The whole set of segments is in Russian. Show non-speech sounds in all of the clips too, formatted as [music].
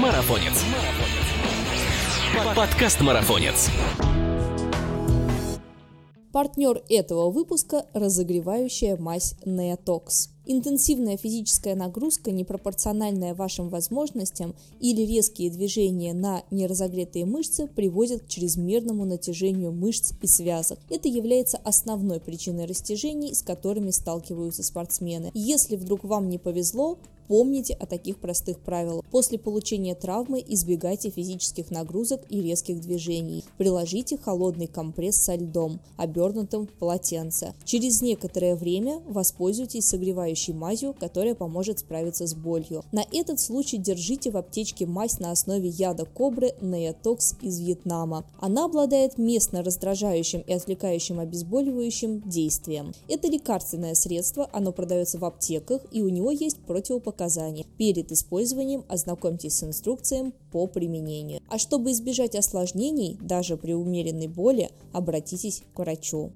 Марафонец. Подкаст Марафонец. Партнер этого выпуска – разогревающая мазь Neotox. Интенсивная физическая нагрузка, непропорциональная вашим возможностям или резкие движения на неразогретые мышцы приводят к чрезмерному натяжению мышц и связок. Это является основной причиной растяжений, с которыми сталкиваются спортсмены. Если вдруг вам не повезло, Помните о таких простых правилах. После получения травмы избегайте физических нагрузок и резких движений. Приложите холодный компресс со льдом, обернутым в полотенце. Через некоторое время воспользуйтесь согревающей мазью, которая поможет справиться с болью. На этот случай держите в аптечке мазь на основе яда кобры Neotox из Вьетнама. Она обладает местно раздражающим и отвлекающим обезболивающим действием. Это лекарственное средство, оно продается в аптеках и у него есть противопоказания показания. Перед использованием ознакомьтесь с инструкцией по применению. А чтобы избежать осложнений, даже при умеренной боли, обратитесь к врачу.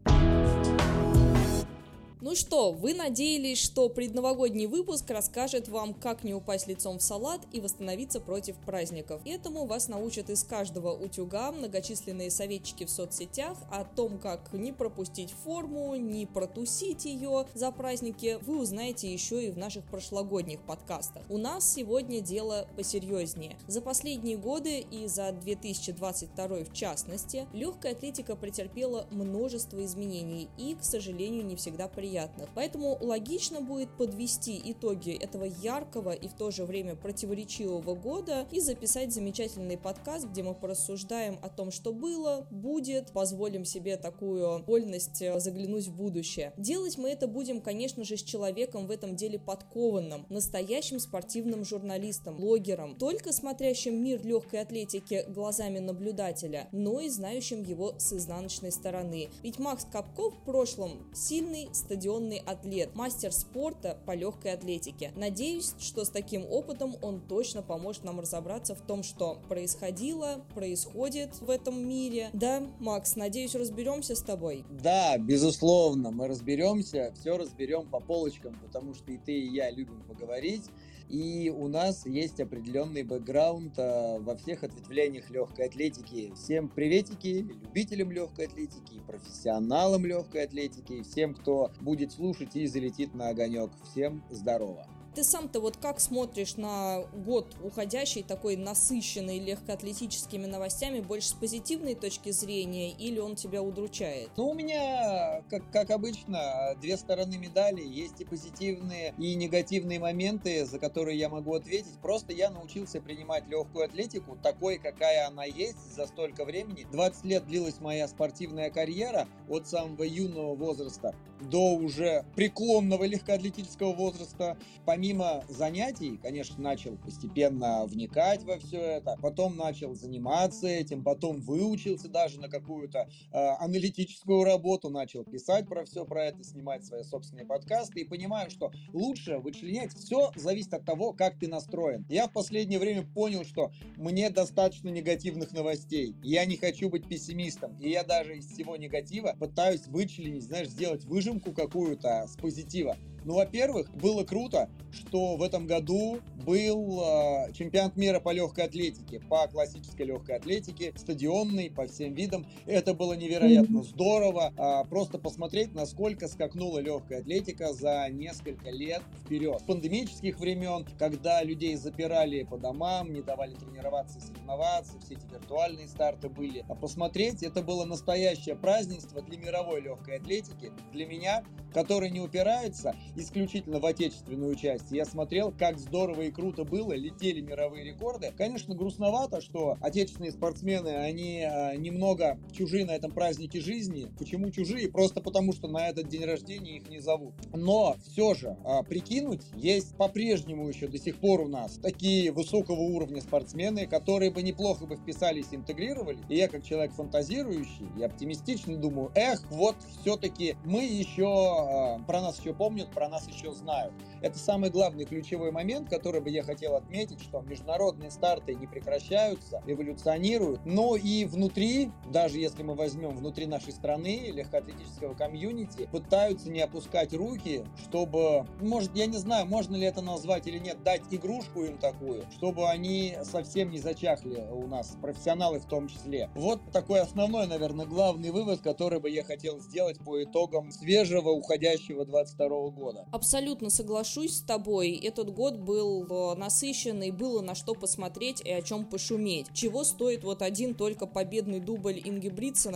Ну что, вы надеялись, что предновогодний выпуск расскажет вам, как не упасть лицом в салат и восстановиться против праздников. Этому вас научат из каждого утюга многочисленные советчики в соцсетях о том, как не пропустить форму, не протусить ее за праздники, вы узнаете еще и в наших прошлогодних подкастах. У нас сегодня дело посерьезнее. За последние годы и за 2022 в частности, легкая атлетика претерпела множество изменений и, к сожалению, не всегда приятно приятных. Поэтому логично будет подвести итоги этого яркого и в то же время противоречивого года и записать замечательный подкаст, где мы порассуждаем о том, что было, будет, позволим себе такую вольность э, заглянуть в будущее. Делать мы это будем, конечно же, с человеком в этом деле подкованным, настоящим спортивным журналистом, блогером, только смотрящим мир легкой атлетики глазами наблюдателя, но и знающим его с изнаночной стороны. Ведь Макс Капков в прошлом сильный стадион стадионный атлет, мастер спорта по легкой атлетике. Надеюсь, что с таким опытом он точно поможет нам разобраться в том, что происходило, происходит в этом мире. Да, Макс, надеюсь, разберемся с тобой. Да, безусловно, мы разберемся, все разберем по полочкам, потому что и ты, и я любим поговорить. И у нас есть определенный бэкграунд а, во всех ответвлениях легкой атлетики. Всем приветики, любителям легкой атлетики, профессионалам легкой атлетики, всем, кто будет слушать и залетит на огонек. Всем здорово! Ты сам-то вот как смотришь на год уходящий, такой насыщенный легкоатлетическими новостями, больше с позитивной точки зрения или он тебя удручает? Ну, у меня, как, как обычно, две стороны медали. Есть и позитивные, и негативные моменты, за которые я могу ответить. Просто я научился принимать легкую атлетику такой, какая она есть за столько времени. 20 лет длилась моя спортивная карьера от самого юного возраста до уже преклонного легкоатлетического возраста. Помимо помимо занятий, конечно, начал постепенно вникать во все это, потом начал заниматься этим, потом выучился даже на какую-то э, аналитическую работу, начал писать про все про это, снимать свои собственные подкасты и понимаю, что лучше вычленять все зависит от того, как ты настроен. Я в последнее время понял, что мне достаточно негативных новостей. Я не хочу быть пессимистом. И я даже из всего негатива пытаюсь вычленить, знаешь, сделать выжимку какую-то с позитива. Ну, во-первых, было круто, что в этом году был э, чемпионат мира по легкой атлетике, по классической легкой атлетике, стадионный, по всем видам. Это было невероятно здорово. Э, просто посмотреть, насколько скакнула легкая атлетика за несколько лет вперед. С пандемических времен, когда людей запирали по домам, не давали тренироваться и соревноваться, все эти виртуальные старты были. А посмотреть, это было настоящее празднество для мировой легкой атлетики, для меня, который не упирается исключительно в отечественную часть. Я смотрел, как здорово и круто было, летели мировые рекорды. Конечно, грустновато, что отечественные спортсмены, они э, немного чужие на этом празднике жизни. Почему чужие? Просто потому, что на этот день рождения их не зовут. Но все же, э, прикинуть, есть по-прежнему еще до сих пор у нас такие высокого уровня спортсмены, которые бы неплохо бы вписались интегрировали. И я, как человек фантазирующий и оптимистичный, думаю, эх, вот все-таки мы еще, э, про нас еще помнят, про нас еще знают. Это самый главный ключевой момент, который бы я хотел отметить, что международные старты не прекращаются, эволюционируют, но и внутри, даже если мы возьмем внутри нашей страны легкоатлетического комьюнити, пытаются не опускать руки, чтобы, может, я не знаю, можно ли это назвать или нет, дать игрушку им такую, чтобы они совсем не зачахли у нас, профессионалы в том числе. Вот такой основной, наверное, главный вывод, который бы я хотел сделать по итогам свежего уходящего 22 года. Абсолютно соглашусь с тобой. Этот год был э, насыщенный, было на что посмотреть и о чем пошуметь. Чего стоит вот один только победный дубль Инги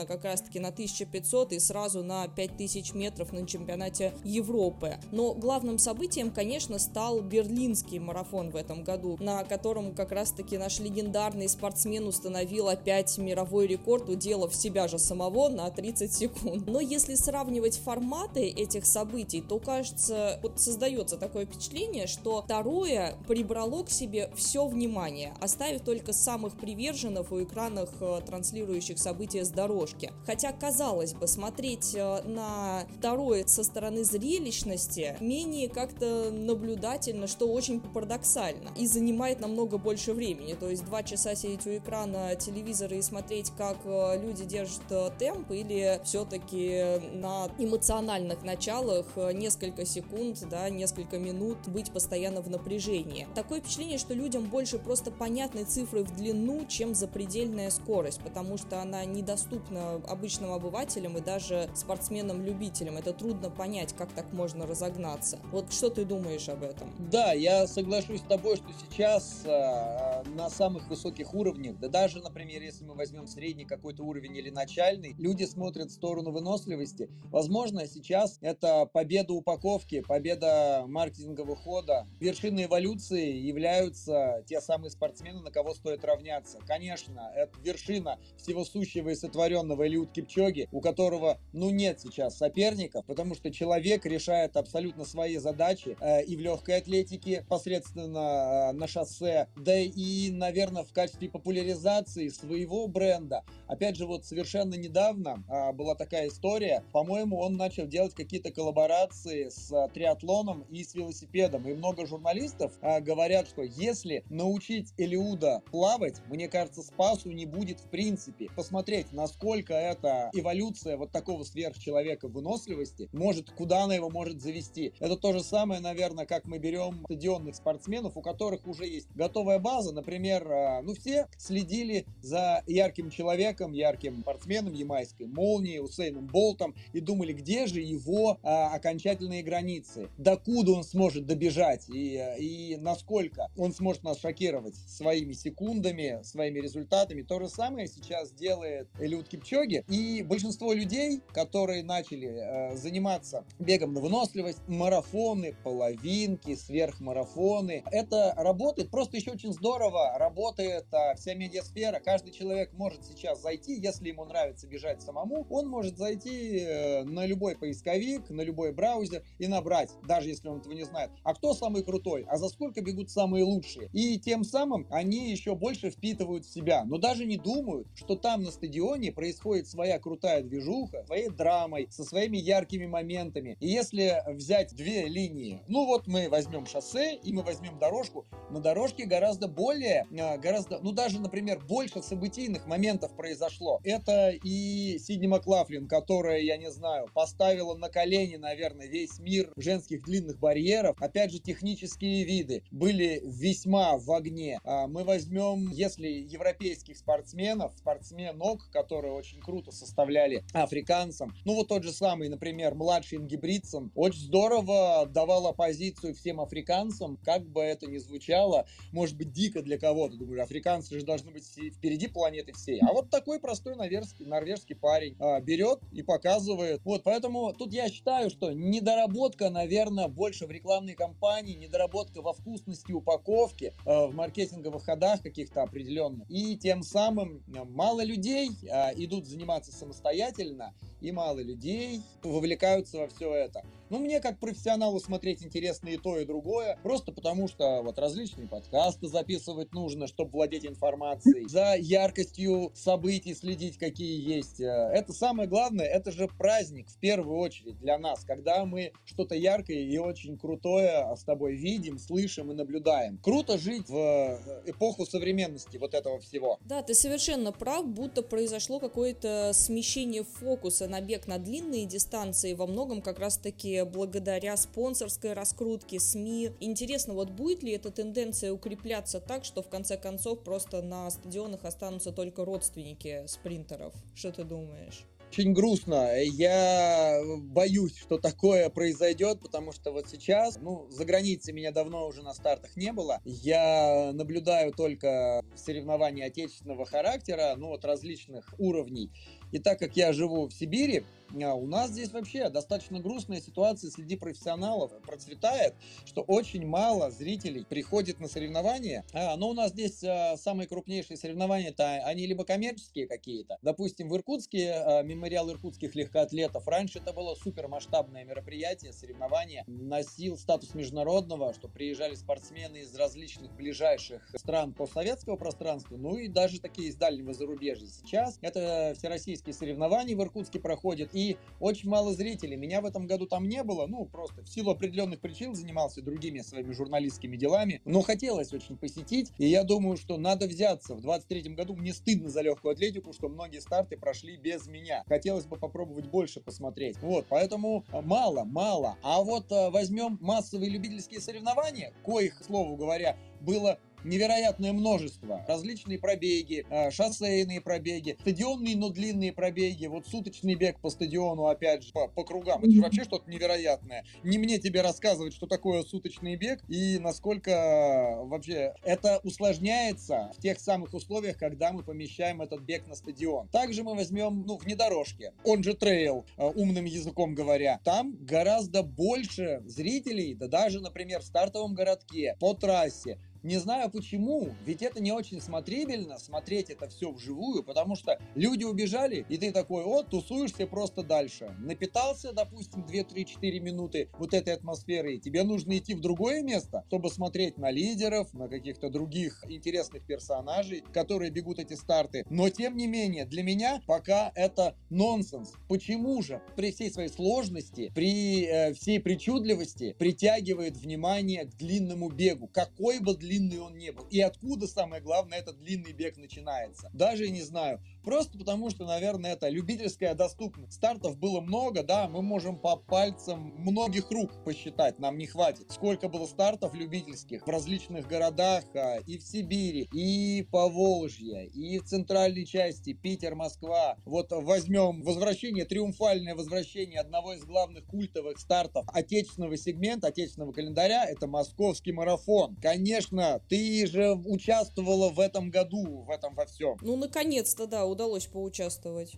как раз-таки на 1500 и сразу на 5000 метров на чемпионате Европы. Но главным событием, конечно, стал берлинский марафон в этом году, на котором как раз-таки наш легендарный спортсмен установил опять мировой рекорд, уделав себя же самого на 30 секунд. Но если сравнивать форматы этих событий, то, кажется, вот создается такое впечатление, что второе прибрало к себе все внимание, оставив только самых приверженных у экранах э, транслирующих события с дорожки. Хотя, казалось бы, смотреть э, на второе со стороны зрелищности менее как-то наблюдательно, что очень парадоксально и занимает намного больше времени. То есть два часа сидеть у экрана телевизора и смотреть, как э, люди держат темп или все-таки на эмоциональных началах несколько секунд, да, несколько минут быть постоянно в напряжении. Такое впечатление, что людям больше просто понятны цифры в длину, чем запредельная скорость, потому что она недоступна обычным обывателям и даже спортсменам-любителям. Это трудно понять, как так можно разогнаться. Вот что ты думаешь об этом? Да, я соглашусь с тобой, что сейчас э, на самых высоких уровнях, да даже, например, если мы возьмем средний какой-то уровень или начальный, люди смотрят в сторону выносливости. Возможно, сейчас это победа упаковки, победа маркетингового хода. Вершиной эволюции являются те самые спортсмены, на кого стоит равняться. Конечно, это вершина всего сущего и сотворенного Илиут Кипчоги, у которого, ну, нет сейчас соперников, потому что человек решает абсолютно свои задачи э, и в легкой атлетике, посредственно э, на шоссе, да и, наверное, в качестве популяризации своего бренда. Опять же, вот совершенно недавно э, была такая история, по-моему, он начал делать какие-то коллаборации с э, триатлоном и с велосипедом, и много журналистов э, говорят, что если научить Элиуда плавать, мне кажется, спасу не будет в принципе. Посмотреть, насколько эта эволюция вот такого сверхчеловека выносливости может, куда она его может завести. Это то же самое, наверное, как мы берем стадионных спортсменов, у которых уже есть готовая база. Например, э, ну все следили за ярким человеком, ярким спортсменом ямайской молнии, Усейном Болтом и думали, где же его а, окончательные границы, докуда он сможет добежать и, и насколько он сможет нас шокировать своими секундами, своими результатами. То же самое сейчас делает Элиут Кипчоги. И большинство людей, которые начали э, заниматься бегом на выносливость, марафоны, половинки, сверхмарафоны, это работает просто еще очень здорово. Работает э, вся медиасфера. Каждый человек может сейчас зайти, если ему нравится бежать самому, он может зайти э, на любой поисковик, на любой браузер и набрать, даже если он этого не знает. А кто самый крутой? А за сколько бегут самые лучшие? И тем самым они еще больше впитывают в себя, но даже не думают, что там на стадионе происходит своя крутая движуха, своей драмой, со своими яркими моментами. И если взять две линии, ну вот мы возьмем шоссе и мы возьмем дорожку, на дорожке гораздо более, э, гораздо, ну даже, например, больше событийных моментов произошло. Это и Сидни Маклафлин, которая, я не знаю, поставила на колени, наверное, весь мир женских длинных барьеров. Опять же, технические виды были весьма в огне. А, мы возьмем, если европейских спортсменов, спортсменок, которые очень круто составляли африканцам, ну вот тот же самый, например, младший Ингибридсон, очень здорово давал оппозицию всем африканцам, как бы это ни звучало, может быть, дико для кого-то, думаю, африканцы же должны быть впереди планеты всей. А вот такой простой норвежский, норвежский парень а, берет и показывает. Вот, поэтому тут я считаю, что недоработка, наверное, больше в рекламной кампании, недоработка во вкусности упаковки, э, в маркетинговых ходах каких-то определенных. И тем самым э, мало людей э, идут заниматься самостоятельно, и мало людей вовлекаются во все это. Ну, мне как профессионалу смотреть интересно и то, и другое, просто потому что вот различные подкасты записывать нужно, чтобы владеть информацией, за яркостью событий следить, какие есть. Э, это самое главное, это же праздник в первую очередь для нас, когда мы что-то яркое и очень крутое с тобой видим, слышим и наблюдаем. Круто жить в э, эпоху современности вот этого всего. Да, ты совершенно прав, будто произошло какое-то смещение фокуса на бег на длинные дистанции, во многом как раз-таки благодаря спонсорской раскрутке СМИ. Интересно, вот будет ли эта тенденция укрепляться так, что в конце концов просто на стадионах останутся только родственники спринтеров? Что ты думаешь? очень грустно. Я боюсь, что такое произойдет, потому что вот сейчас, ну, за границей меня давно уже на стартах не было. Я наблюдаю только соревнования отечественного характера, ну, от различных уровней. И так как я живу в Сибири, а у нас здесь вообще достаточно грустная ситуация среди профессионалов процветает, что очень мало зрителей приходит на соревнования. А, но у нас здесь а, самые крупнейшие соревнования, то они либо коммерческие какие-то. Допустим, в Иркутске а, мемориал иркутских легкоатлетов. Раньше это было супер масштабное мероприятие, соревнование. Носил статус международного, что приезжали спортсмены из различных ближайших стран постсоветского пространства, ну и даже такие из дальнего зарубежья. Сейчас это всероссийские соревнования в Иркутске проходят, и очень мало зрителей. Меня в этом году там не было, ну, просто в силу определенных причин занимался другими своими журналистскими делами, но хотелось очень посетить, и я думаю, что надо взяться. В 23 году мне стыдно за легкую атлетику, что многие старты прошли без меня. Хотелось бы попробовать больше посмотреть. Вот, поэтому а, мало, мало. А вот а, возьмем массовые любительские соревнования, коих, к слову говоря, было невероятное множество. Различные пробеги, э, шоссейные пробеги, стадионные, но длинные пробеги, вот суточный бег по стадиону, опять же, по, по кругам. Это же вообще что-то невероятное. Не мне тебе рассказывать, что такое суточный бег и насколько вообще это усложняется в тех самых условиях, когда мы помещаем этот бег на стадион. Также мы возьмем, ну, внедорожки, он же трейл, э, умным языком говоря. Там гораздо больше зрителей, да даже, например, в стартовом городке, по трассе, не знаю почему, ведь это не очень смотрибельно, смотреть это все вживую, потому что люди убежали, и ты такой, вот, тусуешься просто дальше. Напитался, допустим, 2-3-4 минуты вот этой атмосферы, и тебе нужно идти в другое место, чтобы смотреть на лидеров, на каких-то других интересных персонажей, которые бегут эти старты. Но, тем не менее, для меня пока это нонсенс. Почему же при всей своей сложности, при э, всей причудливости притягивает внимание к длинному бегу? Какой бы длинный длинный он не был. И откуда, самое главное, этот длинный бег начинается. Даже не знаю. Просто потому, что, наверное, это любительская доступность. Стартов было много, да, мы можем по пальцам многих рук посчитать, нам не хватит. Сколько было стартов любительских в различных городах, а, и в Сибири, и по Волжье, и в центральной части, Питер, Москва. Вот возьмем возвращение, триумфальное возвращение одного из главных культовых стартов отечественного сегмента, отечественного календаря, это московский марафон. Конечно, ты же участвовала в этом году, в этом во всем. Ну, наконец-то, да, удалось поучаствовать.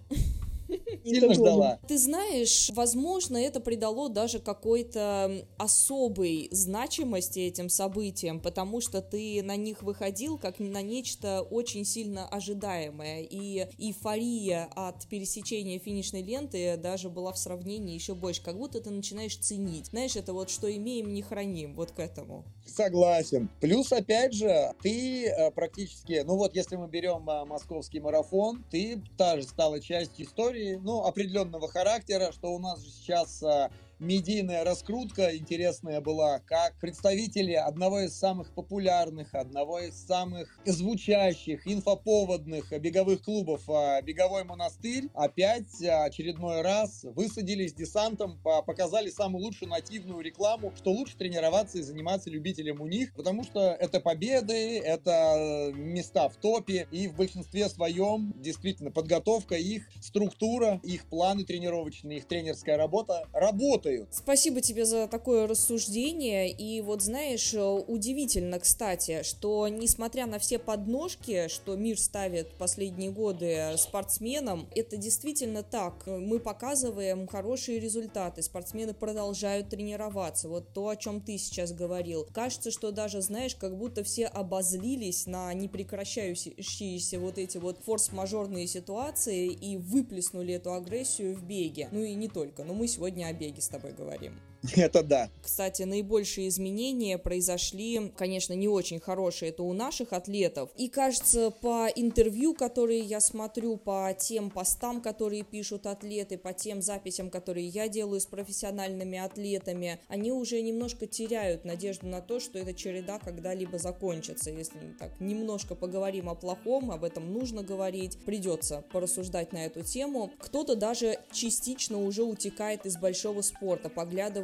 [laughs] Сильно ждала. Ты знаешь, возможно, это придало даже какой-то особой значимости этим событиям, потому что ты на них выходил как на нечто очень сильно ожидаемое. И эйфория от пересечения финишной ленты даже была в сравнении еще больше. Как будто ты начинаешь ценить. Знаешь, это вот что имеем, не храним. Вот к этому. Согласен. Плюс, опять же, ты э, практически, ну вот если мы берем э, московский марафон, ты тоже стала частью истории, ну, определенного характера, что у нас же сейчас э, медийная раскрутка интересная была, как представители одного из самых популярных, одного из самых звучащих, инфоповодных беговых клубов а, «Беговой монастырь» опять очередной раз высадились десантом, показали самую лучшую нативную рекламу, что лучше тренироваться и заниматься любителям у них, потому что это победы, это места в топе, и в большинстве своем действительно подготовка их, структура, их планы тренировочные, их тренерская работа работает работают. Спасибо тебе за такое рассуждение. И вот знаешь, удивительно, кстати, что несмотря на все подножки, что мир ставит последние годы спортсменам, это действительно так. Мы показываем хорошие результаты, спортсмены продолжают тренироваться. Вот то, о чем ты сейчас говорил. Кажется, что даже, знаешь, как будто все обозлились на непрекращающиеся вот эти вот форс-мажорные ситуации и выплеснули эту агрессию в беге. Ну и не только, но мы сегодня о беге с тобой говорим. [laughs] Это да. Кстати, наибольшие изменения произошли, конечно, не очень хорошие, это у наших атлетов. И кажется, по интервью, которые я смотрю, по тем постам, которые пишут атлеты, по тем записям, которые я делаю с профессиональными атлетами, они уже немножко теряют надежду на то, что эта череда когда-либо закончится. Если так немножко поговорим о плохом, об этом нужно говорить, придется порассуждать на эту тему. Кто-то даже частично уже утекает из большого спорта,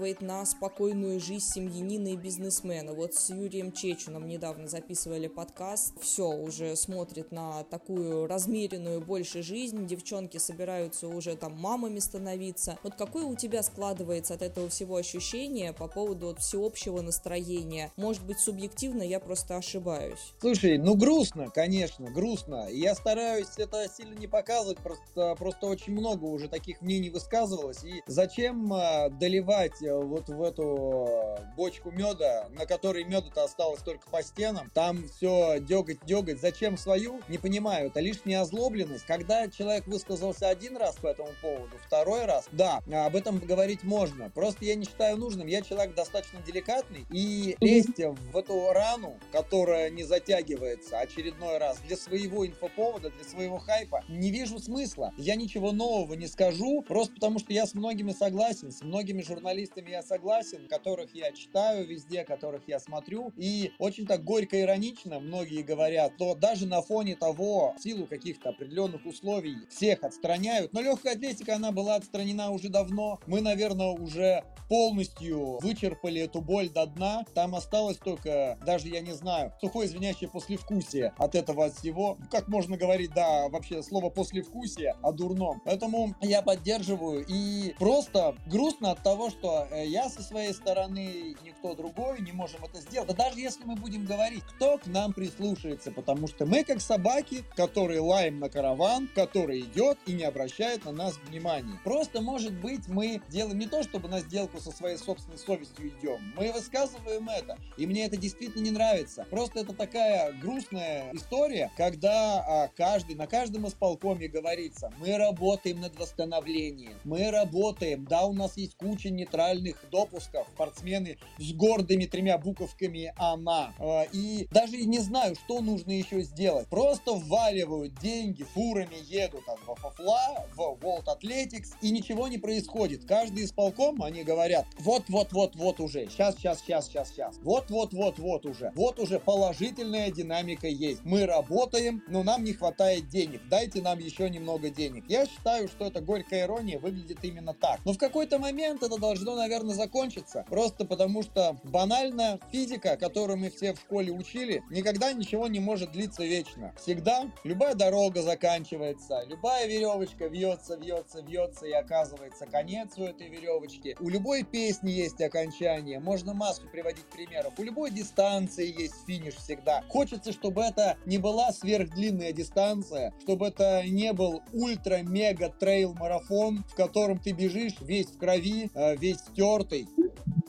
поглядывает на спокойную жизнь семьянина и бизнесмена. Вот с Юрием Чечуном недавно записывали подкаст. Все, уже смотрит на такую размеренную больше жизнь. Девчонки собираются уже там мамами становиться. Вот какое у тебя складывается от этого всего ощущение по поводу вот всеобщего настроения? Может быть, субъективно я просто ошибаюсь. Слушай, ну грустно, конечно, грустно. Я стараюсь это сильно не показывать, просто, просто очень много уже таких мнений высказывалось. И зачем а, доливать э, вот в эту бочку меда, на которой меда-то осталось только по стенам, там все дегать, дегать. Зачем свою? Не понимаю. Это лишняя озлобленность. Когда человек высказался один раз по этому поводу, второй раз, да, об этом говорить можно. Просто я не считаю нужным. Я человек достаточно деликатный, и лезть в эту рану, которая не затягивается очередной раз для своего инфоповода, для своего хайпа, не вижу смысла. Я ничего нового не скажу, просто потому что я с многими согласен, с многими журналистами я согласен, которых я читаю везде, которых я смотрю, и очень так горько иронично многие говорят, то даже на фоне того, в силу каких-то определенных условий, всех отстраняют, но легкая атлетика, она была отстранена уже давно, мы, наверное, уже полностью вычерпали эту боль до дна, там осталось только, даже я не знаю, сухое звенящее послевкусие от этого всего, как можно говорить, да, вообще слово послевкусие о дурном, поэтому я поддерживаю и просто грустно от того, что э, я со своей стороны, никто другой не можем это сделать, да даже если мы будем говорить, кто к нам прислушается, потому что мы как собаки, которые лаем на караван, который идет и не обращает на нас внимания. Просто, может быть, мы делаем не то, чтобы на сделку со своей собственной совестью идем, мы высказываем это, и мне это действительно не нравится. Просто это такая грустная история, когда а, каждый, на каждом исполкоме говорится, мы работаем над восстановлением, мы работаем, да, у нас есть куча нейтральных допусков, спортсмены с гордыми тремя буковками «она», а, и даже не знаю, что нужно еще сделать, просто вваливают деньги, фурами едут от Фафла в World Athletics, и ничего не происходит. Каждый исполком, они говорят, вот-вот-вот-вот уже, сейчас, сейчас, сейчас, сейчас, сейчас, вот-вот-вот-вот уже, вот уже положительная динамика есть. Мы работаем, но нам не хватает денег, дайте нам еще немного денег. Я считаю, что это горькая ирония выглядит именно так. Но в какой-то момент это должно, наверное, закончиться, просто потому что банально физика, которую мы все в школе учили, никогда ничего не может длиться вечно. Всегда любая дорога заканчивается, любая веревочка вьется, вьется, вьется и оказывается конец у этой веревочки. У любой песни есть окончание, можно массу приводить примеров. У любой дистанции есть финиш всегда. Хочется, чтобы это не была сверхдлинная дистанция, чтобы это не был ультра-мега-трейл-марафон, в котором ты бежишь весь в крови, э, весь стертый,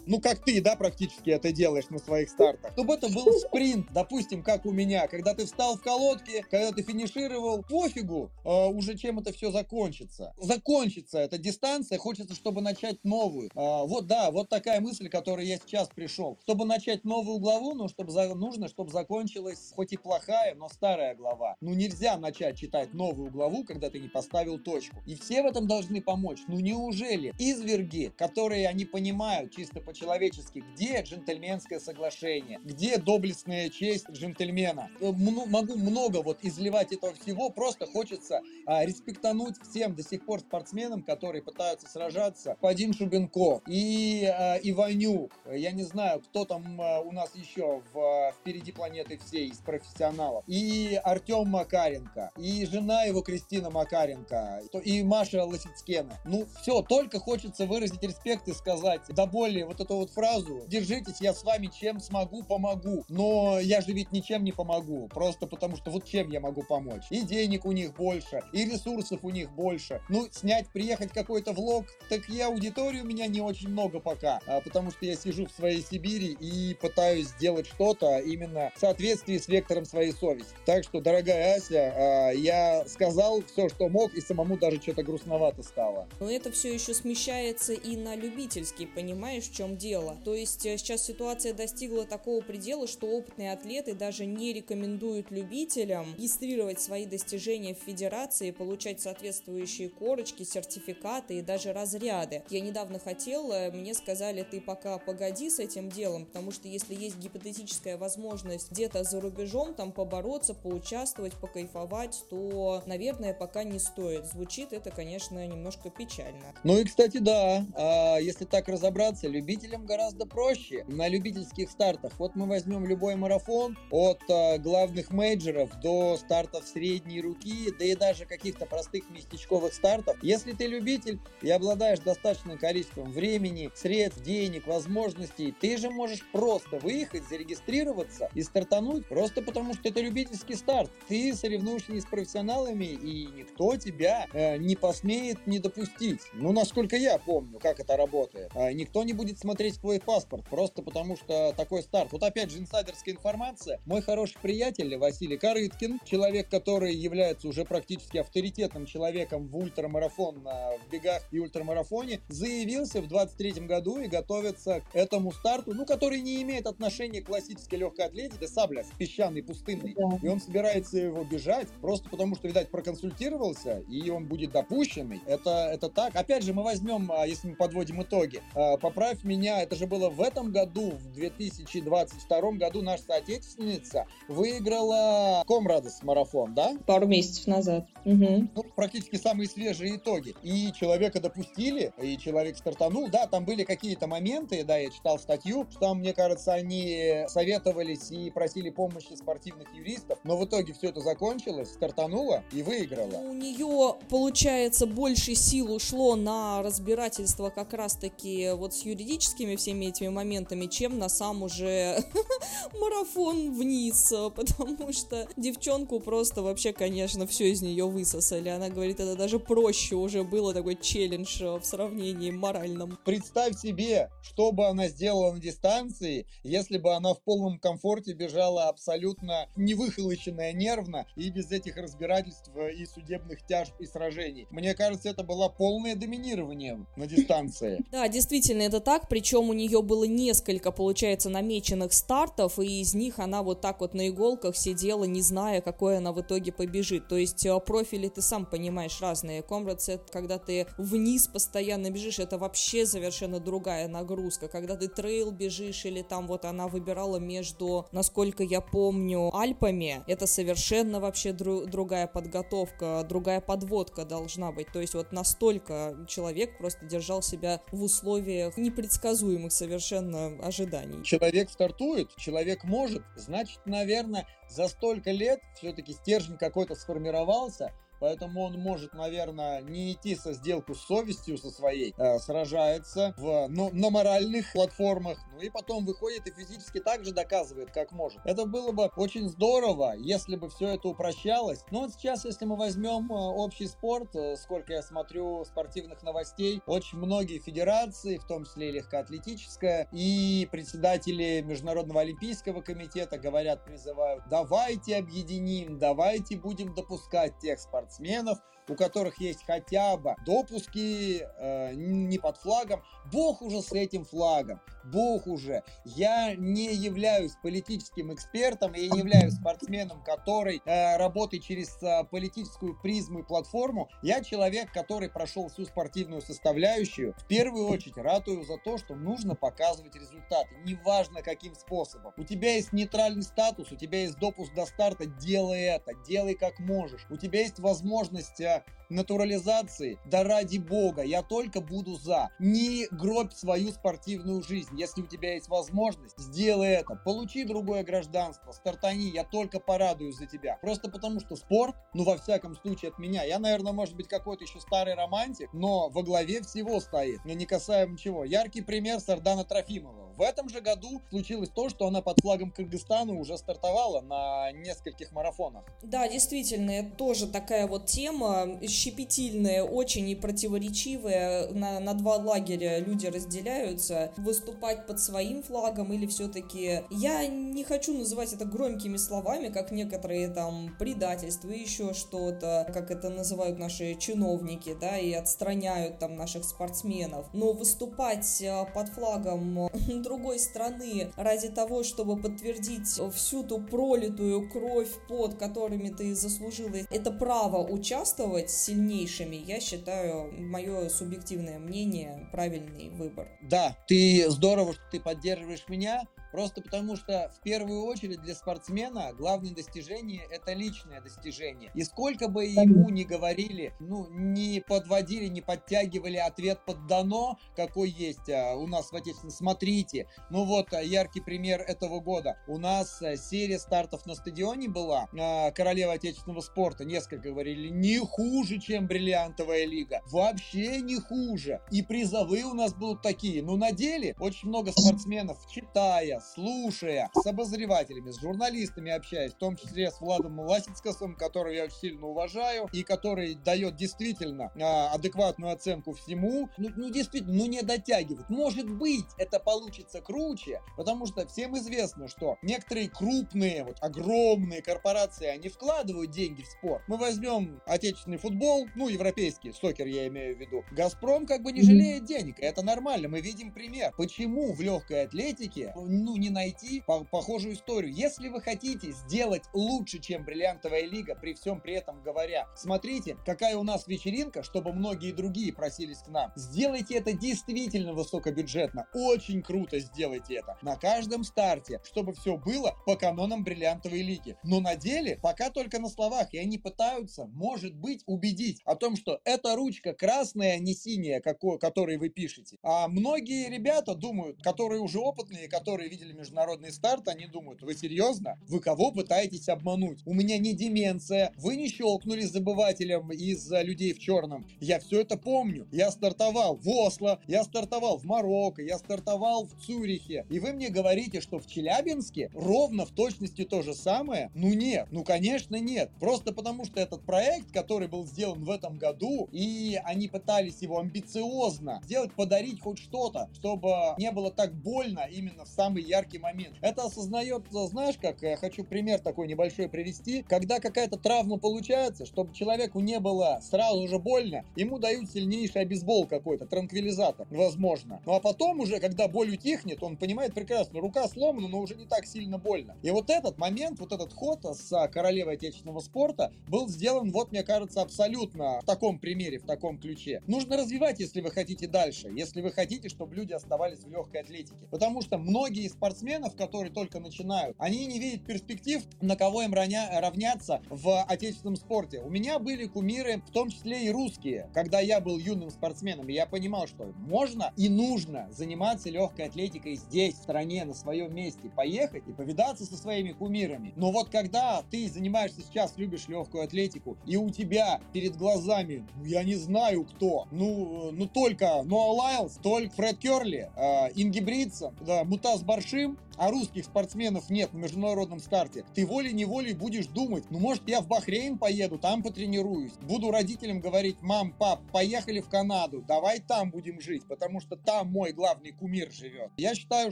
ну, как ты, да, практически это делаешь на своих стартах, чтобы это был спринт, допустим, как у меня, когда ты встал в колодке, когда ты финишировал, пофигу э, уже чем это все закончится. Закончится эта дистанция, хочется, чтобы начать новую. Э, вот, да, вот такая мысль, которой я сейчас пришел. Чтобы начать новую главу, ну, чтобы за, нужно, чтобы закончилась хоть и плохая, но старая глава. Ну, нельзя начать читать новую главу, когда ты не поставил точку. И все в этом должны помочь. Ну, неужели изверги, которые они понимают чисто по по-человечески. Где джентльменское соглашение? Где доблестная честь джентльмена? Э, могу много вот изливать этого всего. Просто хочется а, респектануть всем до сих пор спортсменам, которые пытаются сражаться. Падин Шубенко и а, Иванюк. Я не знаю, кто там а, у нас еще в, впереди планеты всей из профессионалов. И Артем Макаренко. И жена его Кристина Макаренко. И Маша Лосицкена. Ну, все, только хочется выразить респект и сказать, до более вот эту вот фразу «Держитесь, я с вами чем смогу, помогу». Но я же ведь ничем не помогу, просто потому что вот чем я могу помочь? И денег у них больше, и ресурсов у них больше. Ну, снять, приехать какой-то влог, так я аудитории у меня не очень много пока, а, потому что я сижу в своей Сибири и пытаюсь сделать что-то именно в соответствии с вектором своей совести. Так что, дорогая Ася, а, я сказал все, что мог, и самому даже что-то грустновато стало. Но это все еще смещается и на любительский, понимаешь, в чем дело? То есть э, сейчас ситуация достигла такого предела, что опытные атлеты даже не рекомендуют любителям регистрировать свои достижения в федерации, получать соответствующие корочки, сертификаты и даже разряды. Я недавно хотела, мне сказали, ты пока погоди с этим делом, потому что если есть гипотетическая возможность где-то за рубежом там побороться, поучаствовать, покайфовать, то, наверное, пока не стоит. Звучит это, конечно, немножко печально. Ну и, кстати, да, а, если так разобраться, любителям гораздо проще на любительских стартах. Вот мы возьмем любой марафон от а, главных мейджеров до стартов средней руки, да и даже каких-то простых местечковых стартов. Если ты любитель и обладаешь достаточным количеством времени, средств, денег, возможностей, ты же можешь просто выехать, зарегистрироваться и стартануть просто потому, что это любительский старт. Ты соревнуешься не с профессионалами, и никто тебя э, не посмеет не допустить. Ну, насколько я помню, как это работает. Э, никто не будет смотреть твой паспорт, просто потому что такой старт. Вот опять же инсайдерская информация. Мой хороший приятель Василий Корыткин, человек, который является уже практически авторитетным человеком в ультрамарафон, в бегах и ультрамарафоне, заявился в 23 году и готовится к этому старту, ну, который не имеет отношения к классической легкой атлетике, сабля, песчаный, пустынный. Да. И он собирается его бежать, просто потому что, видать, проконсультировался, и он будет допущенный. Это, это так. Опять же, мы возьмем, а, если мы подводим итоги, а, поправь меня, это же было в этом году, в 2022 году наша соотечественница выиграла Комрадос марафон, да? Пару месяцев назад. Угу. Ну, практически самые свежие итоги. И человека допустили, и человек стартанул. Да, там были какие-то моменты, да, я читал статью, что там, мне кажется, они советовались и просили помощи спортивных юристов, но в итоге все это закончилось, стартанула и выиграла. У нее, получается, больше сил ушло на разбирательство как раз-таки вот с юридическими всеми этими моментами, чем на сам уже [laughs] марафон вниз, [laughs] потому что девчонку просто вообще, конечно, все из нее высосали. Она говорит, это даже проще уже было такой челлендж в сравнении моральном. Представь себе, что бы она сделала на дистанции, если бы она в полном комфорте бежала абсолютно невыхолощенная нервно и без этих разбирательств и судебных тяжб и сражений. Мне кажется, это было полное доминирование на дистанции. Да, [laughs] действительно, это так. Причем у нее было несколько, получается, намеченных стартов, и из них она вот так вот на иголках сидела, не зная, какой она в итоге побежит. То есть э, профили ты сам понимаешь разные. Комрадс, когда ты вниз постоянно бежишь, это вообще совершенно другая нагрузка. Когда ты трейл бежишь или там вот она выбирала между, насколько я помню, Альпами, это совершенно вообще дру- другая подготовка, другая подводка должна быть. То есть вот настолько человек просто держал себя в условиях непредсказуемых совершенно ожиданий. Человек стартует, человек может, значит, наверное, за столько лет все-таки стержень какой-то сформировался, Поэтому он может, наверное, не идти со сделку с совестью со своей, а сражается в, ну, на моральных платформах, ну и потом выходит и физически также доказывает, как может. Это было бы очень здорово, если бы все это упрощалось. Но вот сейчас, если мы возьмем э, общий спорт, э, сколько я смотрю спортивных новостей, очень многие федерации, в том числе и легкоатлетическая, и председатели Международного олимпийского комитета говорят, призывают, давайте объединим, давайте будем допускать тех спортсменов, спортсменов, у которых есть хотя бы допуски э, не под флагом. Бог уже с этим флагом. Бог уже. Я не являюсь политическим экспертом, я не являюсь спортсменом, который э, работает через э, политическую призму и платформу. Я человек, который прошел всю спортивную составляющую. В первую очередь ратую за то, что нужно показывать результаты, неважно каким способом. У тебя есть нейтральный статус, у тебя есть допуск до старта, делай это, делай как можешь. У тебя есть возможность возможность натурализации, да ради бога, я только буду за. Не гробь свою спортивную жизнь. Если у тебя есть возможность, сделай это. Получи другое гражданство, стартани, я только порадуюсь за тебя. Просто потому что спорт, ну во всяком случае от меня, я, наверное, может быть какой-то еще старый романтик, но во главе всего стоит, не касаемо чего. Яркий пример Сардана Трофимова. В этом же году случилось то, что она под флагом Кыргызстана уже стартовала на нескольких марафонах. Да, действительно, это тоже такая вот тема щепетильная, очень и противоречивая. На, на два лагеря люди разделяются. Выступать под своим флагом или все-таки... Я не хочу называть это громкими словами, как некоторые там предательства и еще что-то, как это называют наши чиновники, да, и отстраняют там наших спортсменов. Но выступать э, под флагом [laughs] другой страны ради того, чтобы подтвердить всю ту пролитую кровь, под которыми ты заслужила это право участвовать сильнейшими, я считаю, мое субъективное мнение, правильный выбор. Да, ты здорово, что ты поддерживаешь меня, Просто потому что в первую очередь для спортсмена главное достижение – это личное достижение. И сколько бы ему ни говорили, ну, не подводили, не подтягивали ответ под дано, какой есть а, у нас в Отечестве, смотрите. Ну вот, а, яркий пример этого года. У нас а, серия стартов на стадионе была, королева отечественного спорта, несколько говорили, не хуже, чем бриллиантовая лига. Вообще не хуже. И призовые у нас будут такие. Но на деле очень много спортсменов, читая, слушая, с обозревателями, с журналистами общаясь, в том числе с Владом Ласицкосом, которого я очень сильно уважаю, и который дает действительно а, адекватную оценку всему, ну, ну действительно, ну не дотягивает. Может быть, это получится круче, потому что всем известно, что некоторые крупные, вот огромные корпорации, они вкладывают деньги в спорт. Мы возьмем отечественный футбол, ну, европейский, сокер я имею в виду. Газпром как бы не жалеет денег, это нормально. Мы видим пример. Почему в легкой атлетике, ну, ну, не найти по похожую историю. Если вы хотите сделать лучше, чем бриллиантовая лига, при всем при этом говоря, смотрите, какая у нас вечеринка, чтобы многие другие просились к нам. Сделайте это действительно высокобюджетно. Очень круто сделайте это. На каждом старте, чтобы все было по канонам бриллиантовой лиги. Но на деле, пока только на словах, и они пытаются, может быть, убедить о том, что эта ручка красная, а не синяя, какой, которой вы пишете. А многие ребята думают, которые уже опытные, которые видели международный старт, они думают, вы серьезно? Вы кого пытаетесь обмануть? У меня не деменция, вы не щелкнули забывателем из людей в черном. Я все это помню. Я стартовал в Осло, я стартовал в Марокко, я стартовал в Цюрихе. И вы мне говорите, что в Челябинске ровно в точности то же самое? Ну нет, ну конечно нет. Просто потому что этот проект, который был сделан в этом году, и они пытались его амбициозно сделать, подарить хоть что-то, чтобы не было так больно именно в самый яркий момент. Это осознает, знаешь, как я хочу пример такой небольшой привести, когда какая-то травма получается, чтобы человеку не было сразу же больно, ему дают сильнейший обезбол какой-то, транквилизатор, возможно. Ну а потом уже, когда боль утихнет, он понимает прекрасно, рука сломана, но уже не так сильно больно. И вот этот момент, вот этот ход с королевой отечественного спорта был сделан, вот мне кажется, абсолютно в таком примере, в таком ключе. Нужно развивать, если вы хотите дальше, если вы хотите, чтобы люди оставались в легкой атлетике. Потому что многие из спортсменов, которые только начинают, они не видят перспектив, на кого им равня, равняться в отечественном спорте. У меня были кумиры, в том числе и русские, когда я был юным спортсменом, я понимал, что можно и нужно заниматься легкой атлетикой здесь, в стране, на своем месте, поехать и повидаться со своими кумирами. Но вот когда ты занимаешься сейчас, любишь легкую атлетику, и у тебя перед глазами, ну, я не знаю кто, ну, ну только Ноа Лайлс, только Фред Керли, э, Инги Бритсон, да, Мутас Барш большим, а русских спортсменов нет на международном старте, ты волей-неволей будешь думать, ну, может, я в Бахрейн поеду, там потренируюсь. Буду родителям говорить, мам, пап, поехали в Канаду, давай там будем жить, потому что там мой главный кумир живет. Я считаю,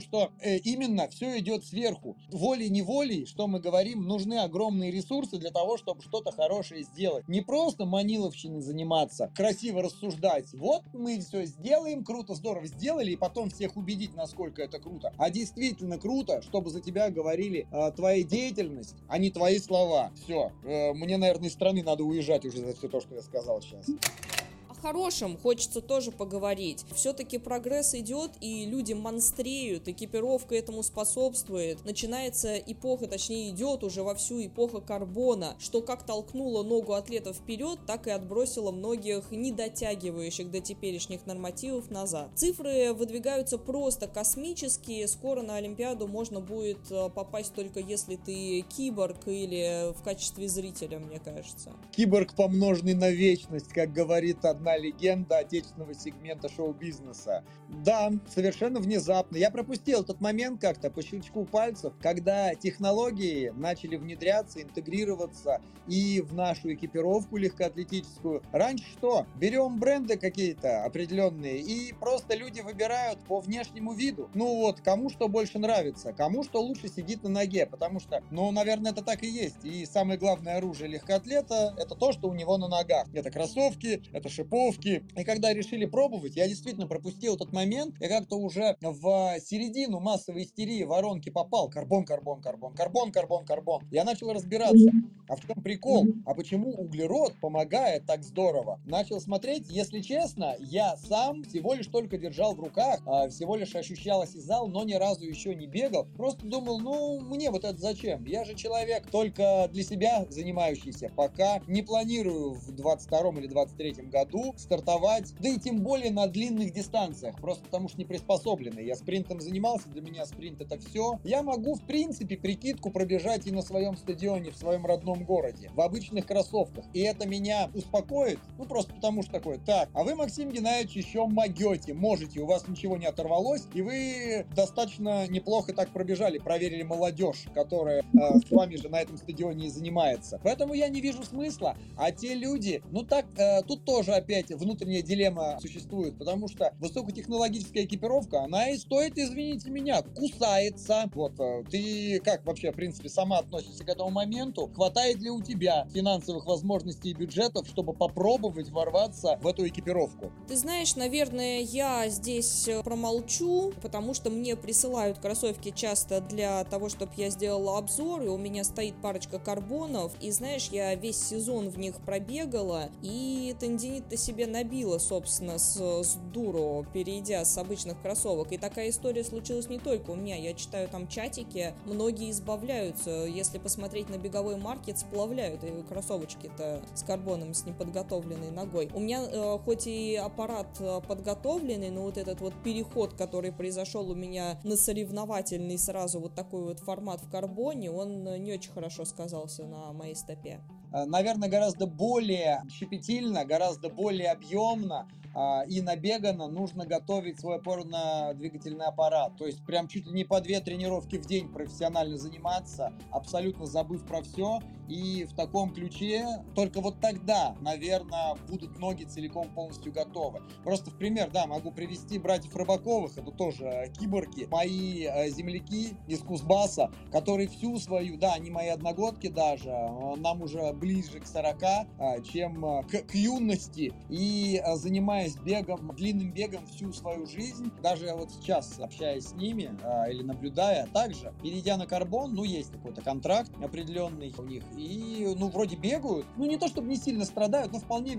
что э, именно все идет сверху. Волей-неволей, что мы говорим, нужны огромные ресурсы для того, чтобы что-то хорошее сделать. Не просто маниловщиной заниматься, красиво рассуждать. Вот мы все сделаем, круто, здорово сделали, и потом всех убедить, насколько это круто. А действительно действительно круто, чтобы за тебя говорили э, твоя деятельность, а не твои слова. Все, э, мне, наверное, из страны надо уезжать уже за все то, что я сказал сейчас хорошем хочется тоже поговорить. Все-таки прогресс идет, и люди монстреют, экипировка этому способствует. Начинается эпоха, точнее идет уже во всю эпоха карбона, что как толкнуло ногу атлетов вперед, так и отбросило многих не дотягивающих до теперешних нормативов назад. Цифры выдвигаются просто космические. Скоро на Олимпиаду можно будет э, попасть только если ты киборг или в качестве зрителя, мне кажется. Киборг, помноженный на вечность, как говорит одна легенда отечественного сегмента шоу-бизнеса. Да, совершенно внезапно. Я пропустил тот момент как-то по щелчку пальцев, когда технологии начали внедряться, интегрироваться и в нашу экипировку легкоатлетическую. Раньше что? Берем бренды какие-то определенные и просто люди выбирают по внешнему виду. Ну вот, кому что больше нравится, кому что лучше сидит на ноге, потому что, ну, наверное, это так и есть. И самое главное оружие легкоатлета – это то, что у него на ногах. Это кроссовки, это шиповки. И когда решили пробовать, я действительно пропустил этот момент. Я как-то уже в середину массовой истерии воронки попал. Карбон, карбон, карбон, карбон, карбон, карбон. Я начал разбираться. А в чем прикол? А почему углерод помогает так здорово? Начал смотреть, если честно, я сам всего лишь только держал в руках, а, всего лишь ощущал осязал, но ни разу еще не бегал. Просто думал, ну, мне вот это зачем? Я же человек только для себя занимающийся. Пока не планирую в 22 или 23 году стартовать, да и тем более на длинных дистанциях, просто потому что не приспособленный. Я спринтом занимался, для меня спринт это все. Я могу, в принципе, прикидку пробежать и на своем стадионе, в своем родном городе, в обычных кроссовках. И это меня успокоит, ну просто потому что такое, так, а вы, Максим Геннадьевич, еще могете, можете, у вас ничего не оторвалось, и вы достаточно неплохо так пробежали, проверили молодежь, которая э, с вами же на этом стадионе и занимается. Поэтому я не вижу смысла, а те люди, ну так, э, тут тоже опять внутренняя дилемма существует, потому что высокотехнологическая экипировка, она и стоит, извините меня, кусается. Вот, э, ты как вообще, в принципе, сама относишься к этому моменту? Хватает ли у тебя финансовых возможностей и бюджетов, чтобы попробовать ворваться в эту экипировку? Ты знаешь, наверное, я здесь э, промолчу, потому что мне присылают кроссовки часто для того, чтобы я сделала обзор, и у меня стоит парочка карбонов, и знаешь, я весь сезон в них пробегала, и тендинит-то себе набила, собственно, с, с дуру, перейдя с обычных кроссовок. И такая история случилась не только у меня, я читаю там чатики, многие избавляются, если посмотреть на беговой маркет, сплавляют и кроссовочки-то с карбоном, с неподготовленной ногой. У меня э, хоть и аппарат э, подготовленный, но вот этот вот переход, который произошел у меня на соревновательный сразу вот такой вот формат в карбоне, он не очень хорошо сказался на моей стопе. Э, наверное, гораздо более щепетильно, гораздо более объемно и набегано нужно готовить свой опорно-двигательный аппарат. То есть прям чуть ли не по две тренировки в день профессионально заниматься, абсолютно забыв про все. И в таком ключе только вот тогда, наверное, будут ноги целиком полностью готовы. Просто в пример, да, могу привести братьев Рыбаковых, это тоже киборги, мои э, земляки из Кузбасса, которые всю свою, да, они мои одногодки даже, э, нам уже ближе к 40, э, чем к, к юности, и занимаясь бегом, длинным бегом всю свою жизнь, даже вот сейчас общаясь с ними или наблюдая, также, перейдя на карбон, ну, есть какой-то контракт определенный у них, и, ну, вроде бегают. Ну, не то, чтобы не сильно страдают, но вполне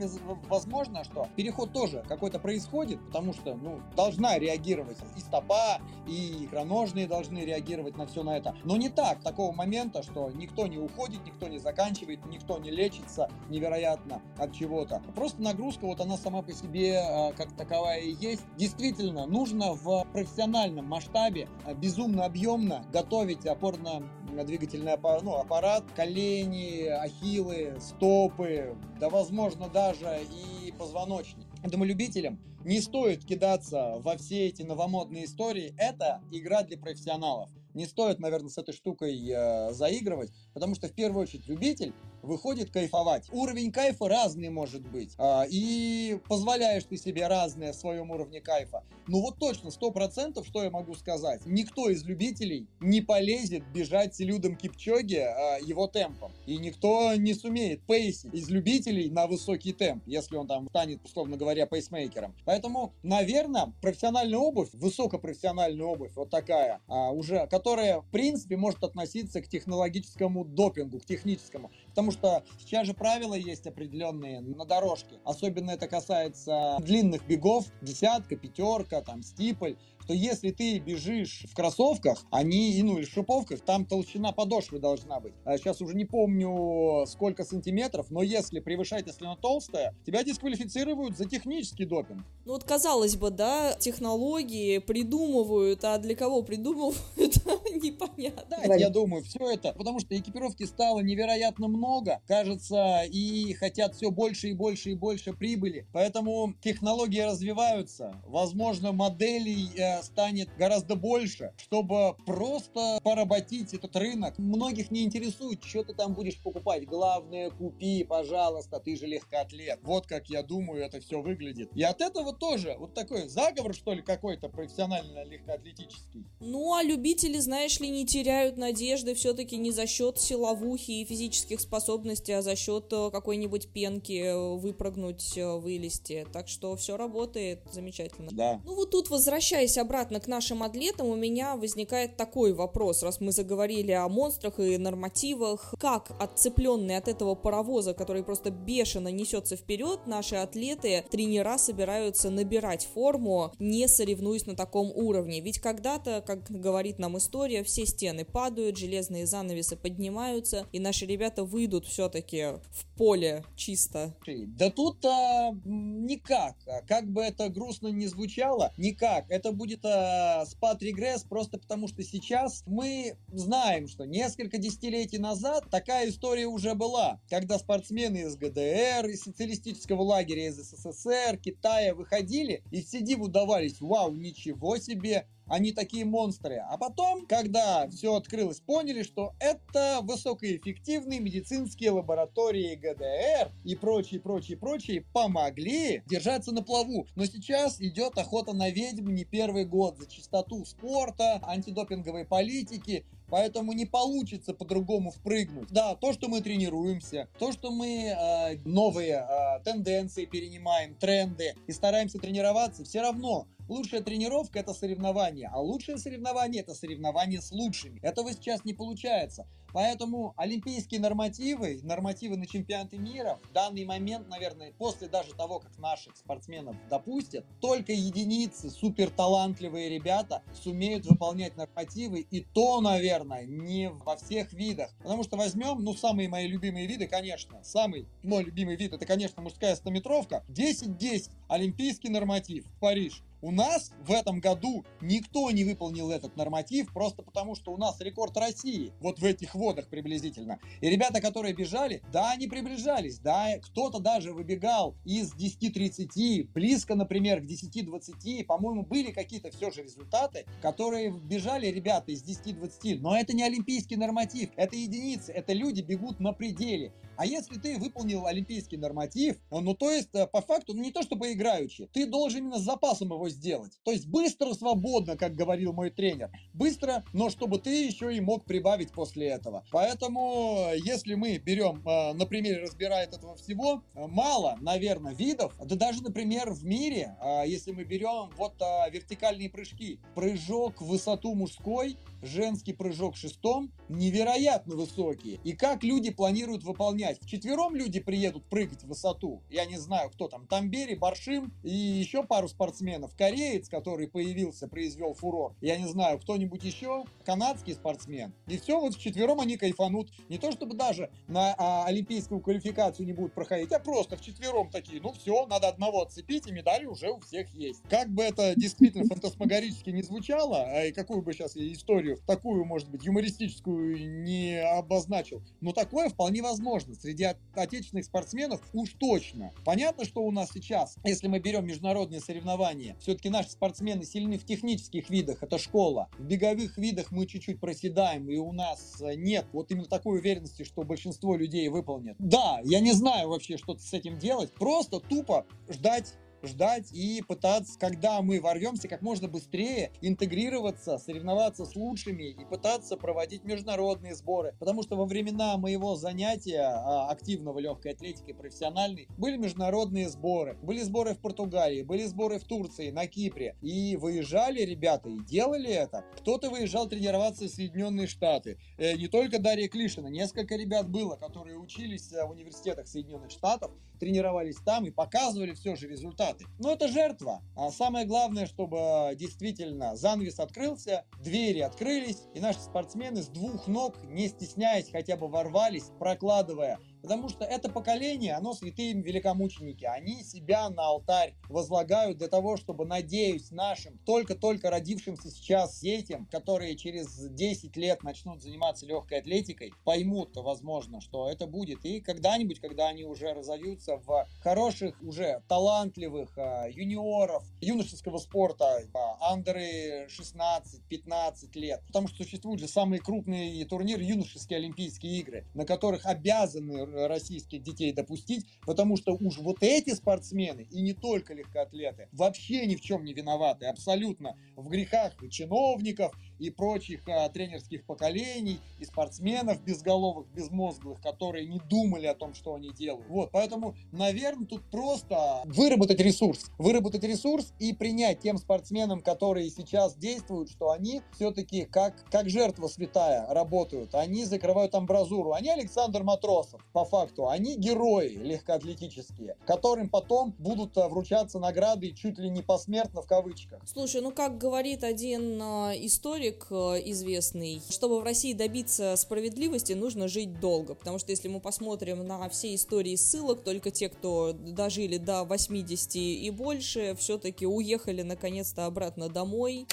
возможно, что переход тоже какой-то происходит, потому что, ну, должна реагировать и стопа, и икроножные должны реагировать на все на это. Но не так, такого момента, что никто не уходит, никто не заканчивает, никто не лечится невероятно от чего-то. Просто нагрузка, вот она сама по себе э, как таковая и есть. Действительно, нужно в профессиональном масштабе э, безумно объемно готовить опорно-двигательный ну, аппарат, колени, ахиллы, стопы, да возможно даже и позвоночник. Поэтому любителям не стоит кидаться во все эти новомодные истории. Это игра для профессионалов. Не стоит, наверное, с этой штукой э, заигрывать, потому что в первую очередь любитель выходит кайфовать. Уровень кайфа разный может быть. А, и позволяешь ты себе разное в своем уровне кайфа. Ну вот точно, сто процентов, что я могу сказать. Никто из любителей не полезет бежать с Людом Кипчоги а, его темпом. И никто не сумеет пейсить из любителей на высокий темп, если он там станет, условно говоря, пейсмейкером. Поэтому, наверное, профессиональная обувь, высокопрофессиональная обувь, вот такая, а, уже, которая, в принципе, может относиться к технологическому допингу, к техническому. Потому Потому что сейчас же правила есть определенные на дорожке. Особенно это касается длинных бегов, десятка, пятерка, там, стиполь что если ты бежишь в кроссовках, они, ну или в шиповках, там толщина подошвы должна быть. А сейчас уже не помню сколько сантиметров, но если превышать, если она толстая, тебя дисквалифицируют за технический допинг. Ну вот казалось бы, да, технологии придумывают, а для кого придумывают, [laughs] непонятно. Да, я думаю, все это, потому что экипировки стало невероятно много, кажется, и хотят все больше и больше и больше прибыли. Поэтому технологии развиваются, возможно, моделей э, станет гораздо больше, чтобы просто поработить этот рынок. Многих не интересует, что ты там будешь покупать. Главное, купи, пожалуйста, ты же легкоатлет. Вот как я думаю, это все выглядит. И от этого тоже вот такой заговор, что ли, какой-то профессионально легкоатлетический. Ну, а любители, знаешь ли, не теряют надежды все-таки не за счет силовухи и физических способностей, а за счет э, какой-нибудь пенки э, выпрыгнуть, э, вылезти. Так что все работает замечательно. Да. Ну вот тут, возвращаясь обратно к нашим атлетам, у меня возникает такой вопрос, раз мы заговорили о монстрах и нормативах. Как отцепленные от этого паровоза, который просто бешено несется вперед, наши атлеты, тренера собираются набирать форму, не соревнуясь на таком уровне? Ведь когда-то, как говорит нам история, все стены падают, железные занавесы поднимаются, и наши ребята выйдут все-таки в поле чисто. Да тут а, никак. Как бы это грустно не звучало, никак. Это будет будет э, спад-регресс просто потому, что сейчас мы знаем, что несколько десятилетий назад такая история уже была, когда спортсмены из ГДР, из социалистического лагеря, из СССР, Китая выходили и все диву давались, вау, ничего себе, они такие монстры. А потом, когда все открылось, поняли, что это высокоэффективные медицинские лаборатории ГДР и прочие, прочие, прочие помогли держаться на плаву. Но сейчас идет охота на ведьм не первый год за чистоту спорта, антидопинговой политики. Поэтому не получится по-другому впрыгнуть. Да, то, что мы тренируемся, то, что мы э, новые э, тенденции перенимаем, тренды и стараемся тренироваться, все равно Лучшая тренировка – это соревнование, а лучшее соревнование – это соревнование с лучшими. Этого сейчас не получается. Поэтому олимпийские нормативы, нормативы на чемпионаты мира в данный момент, наверное, после даже того, как наших спортсменов допустят, только единицы, супер талантливые ребята сумеют выполнять нормативы, и то, наверное, не во всех видах. Потому что возьмем, ну, самые мои любимые виды, конечно, самый мой любимый вид, это, конечно, мужская 100-метровка, 10-10, олимпийский норматив, Париж. У нас в этом году никто не выполнил этот норматив, просто потому что у нас рекорд России вот в этих водах приблизительно. И ребята, которые бежали, да, они приближались, да, кто-то даже выбегал из 10-30, близко, например, к 10-20, по-моему, были какие-то все же результаты, которые бежали ребята из 10-20, но это не олимпийский норматив, это единицы, это люди бегут на пределе. А если ты выполнил олимпийский норматив, ну то есть э, по факту, ну не то чтобы играючи, ты должен именно с запасом его сделать. То есть быстро, свободно, как говорил мой тренер. Быстро, но чтобы ты еще и мог прибавить после этого. Поэтому, если мы берем, э, на примере разбирая этого всего, э, мало, наверное, видов, да даже, например, в мире, если мы берем вот вертикальные прыжки, прыжок в высоту мужской, женский прыжок шестом невероятно высокие. И как люди планируют выполнять? Вчетвером люди приедут прыгать в высоту. Я не знаю, кто там. Тамбери, Баршим и еще пару спортсменов. Кореец, который появился, произвел фурор. Я не знаю, кто-нибудь еще. Канадский спортсмен. И все, вот вчетвером они кайфанут. Не то чтобы даже на а, олимпийскую квалификацию не будут проходить, а просто вчетвером такие. Ну все, надо одного отцепить, и медали уже у всех есть. Как бы это действительно фантасмагорически не звучало, а и какую бы сейчас историю историю, такую, может быть, юмористическую не обозначил, но такое вполне возможно. Среди отечественных спортсменов уж точно. Понятно, что у нас сейчас, если мы берем международные соревнования, все-таки наши спортсмены сильны в технических видах, это школа. В беговых видах мы чуть-чуть проседаем, и у нас нет вот именно такой уверенности, что большинство людей выполнят. Да, я не знаю вообще, что с этим делать. Просто тупо ждать ждать и пытаться, когда мы ворвемся, как можно быстрее интегрироваться, соревноваться с лучшими и пытаться проводить международные сборы. Потому что во времена моего занятия а, активного легкой атлетикой профессиональной были международные сборы. Были сборы в Португалии, были сборы в Турции, на Кипре. И выезжали ребята и делали это. Кто-то выезжал тренироваться в Соединенные Штаты. Э, не только Дарья Клишина, несколько ребят было, которые учились в университетах Соединенных Штатов, тренировались там и показывали все же результаты. Но это жертва. А самое главное, чтобы действительно занавес открылся, двери открылись, и наши спортсмены с двух ног, не стесняясь, хотя бы ворвались, прокладывая Потому что это поколение, оно святые великомученики. Они себя на алтарь возлагают для того, чтобы, надеюсь, нашим только-только родившимся сейчас детям, которые через 10 лет начнут заниматься легкой атлетикой, поймут, возможно, что это будет. И когда-нибудь, когда они уже разовьются в хороших, уже талантливых э, юниоров юношеского спорта, э, андеры 16-15 лет. Потому что существуют же самые крупные турниры, юношеские Олимпийские игры, на которых обязаны российских детей допустить, потому что уж вот эти спортсмены, и не только легкоатлеты, вообще ни в чем не виноваты, абсолютно. В грехах чиновников и прочих а, тренерских поколений, и спортсменов безголовых, безмозглых, которые не думали о том, что они делают. Вот, поэтому, наверное, тут просто выработать ресурс, выработать ресурс и принять тем спортсменам, которые сейчас действуют, что они все-таки как, как жертва святая работают, они закрывают амбразуру, они Александр Матросов, по факту, они герои легкоатлетические, которым потом будут э, вручаться награды чуть ли не посмертно в кавычках. Слушай, ну как говорит один э, историк э, известный, чтобы в России добиться справедливости, нужно жить долго, потому что если мы посмотрим на все истории ссылок, только те, кто дожили до 80 и больше, все-таки уехали наконец-то обратно домой.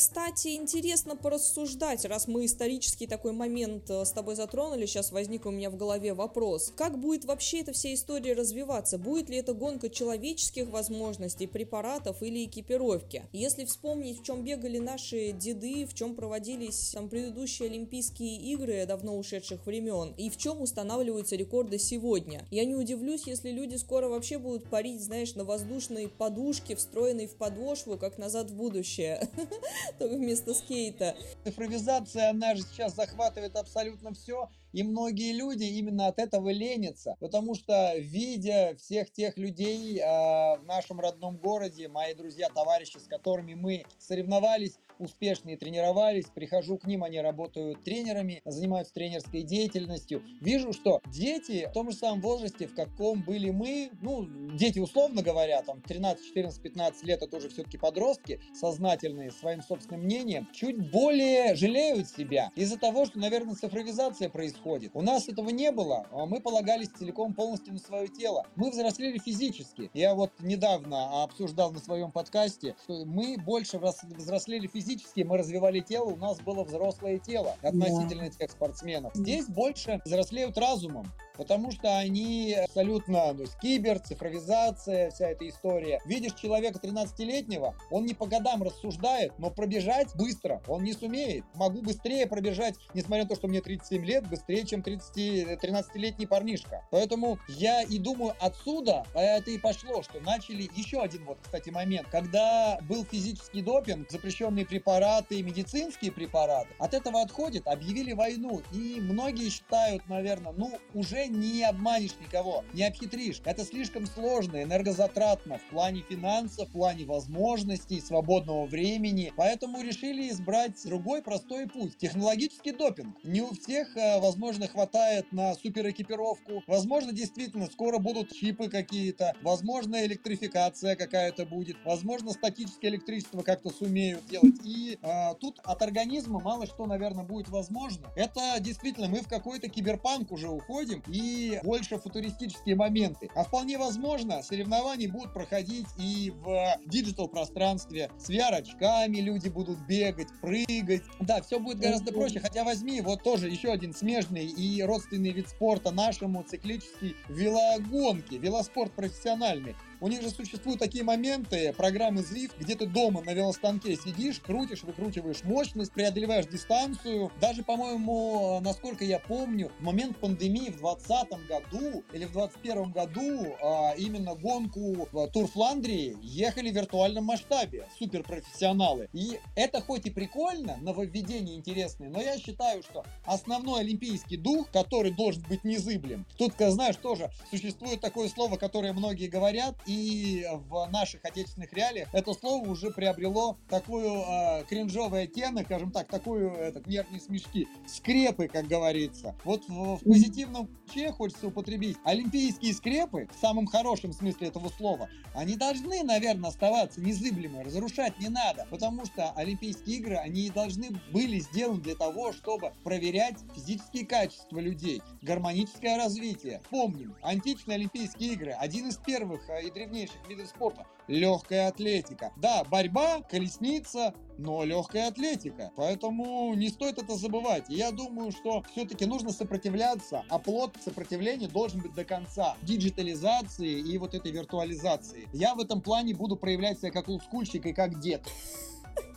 Кстати, интересно порассуждать, раз мы исторический такой момент э, с тобой затронули, сейчас возник у меня в голове вопрос. Как будет вообще эта вся история развиваться? Будет ли это гонка человеческих возможностей, препаратов или экипировки? Если вспомнить, в чем бегали наши деды, в чем проводились там предыдущие Олимпийские игры давно ушедших времен, и в чем устанавливаются рекорды сегодня, я не удивлюсь, если люди скоро вообще будут парить, знаешь, на воздушной подушке, встроенной в подошву, как назад в будущее. [laughs] [laughs] вместо скейта. Цифровизация, она же сейчас захватывает абсолютно все, и многие люди именно от этого ленятся, потому что, видя всех тех людей э, в нашем родном городе, мои друзья, товарищи, с которыми мы соревновались, успешные тренировались, прихожу к ним, они работают тренерами, занимаются тренерской деятельностью. Вижу, что дети в том же самом возрасте, в каком были мы, ну, дети условно говоря, там 13, 14, 15 лет, это уже все-таки подростки, сознательные, своим собственным мнением, чуть более жалеют себя из-за того, что, наверное, цифровизация происходит. У нас этого не было, а мы полагались целиком полностью на свое тело. Мы взрослели физически. Я вот недавно обсуждал на своем подкасте, что мы больше взрослели физически, физически мы развивали тело, у нас было взрослое тело относительно да. тех спортсменов. Здесь больше взрослеют разумом потому что они абсолютно, то есть кибер, цифровизация, вся эта история. Видишь человека 13-летнего, он не по годам рассуждает, но пробежать быстро он не сумеет. Могу быстрее пробежать, несмотря на то, что мне 37 лет, быстрее, чем 30, 13-летний парнишка. Поэтому я и думаю, отсюда это и пошло, что начали еще один вот, кстати, момент. Когда был физический допинг, запрещенные препараты, медицинские препараты, от этого отходит, объявили войну. И многие считают, наверное, ну, уже не обманешь никого, не обхитришь. Это слишком сложно, энергозатратно в плане финансов, в плане возможностей, свободного времени. Поэтому решили избрать другой простой путь. Технологический допинг. Не у всех, э, возможно, хватает на суперэкипировку. Возможно, действительно, скоро будут чипы какие-то. Возможно, электрификация какая-то будет. Возможно, статическое электричество как-то сумеют делать. И э, тут от организма мало что, наверное, будет возможно. Это действительно мы в какой-то киберпанк уже уходим. И больше футуристические моменты. А вполне возможно, соревнования будут проходить и в digital пространстве. С VR-очками люди будут бегать, прыгать. Да, все будет гораздо проще. Хотя возьми вот тоже еще один смежный и родственный вид спорта нашему циклический велогонки, велоспорт профессиональный. У них же существуют такие моменты, программы Zwift, где ты дома на велостанке сидишь, крутишь, выкручиваешь мощность, преодолеваешь дистанцию. Даже, по-моему, насколько я помню, в момент пандемии в 2020 году или в 2021 году а, именно гонку в Тур Фландрии ехали в виртуальном масштабе суперпрофессионалы. И это хоть и прикольно, нововведение интересное, но я считаю, что основной олимпийский дух, который должен быть незыблем, тут, знаешь, тоже существует такое слово, которое многие говорят, и в наших отечественных реалиях это слово уже приобрело такую э, кринжовый оттенок, скажем так, такую этот, нервные смешки, скрепы, как говорится. Вот в, в позитивном ключе хочется употребить. Олимпийские скрепы, в самом хорошем смысле этого слова, они должны, наверное, оставаться незыблемы, разрушать не надо, потому что Олимпийские игры, они должны были сделаны для того, чтобы проверять физические качества людей, гармоническое развитие. Помним, античные Олимпийские игры, один из первых э, древнейших видов спорта, легкая атлетика. Да, борьба, колесница, но легкая атлетика. Поэтому не стоит это забывать. Я думаю, что все-таки нужно сопротивляться, а плод сопротивления должен быть до конца. Диджитализации и вот этой виртуализации. Я в этом плане буду проявлять себя как олдскульщик и как дед.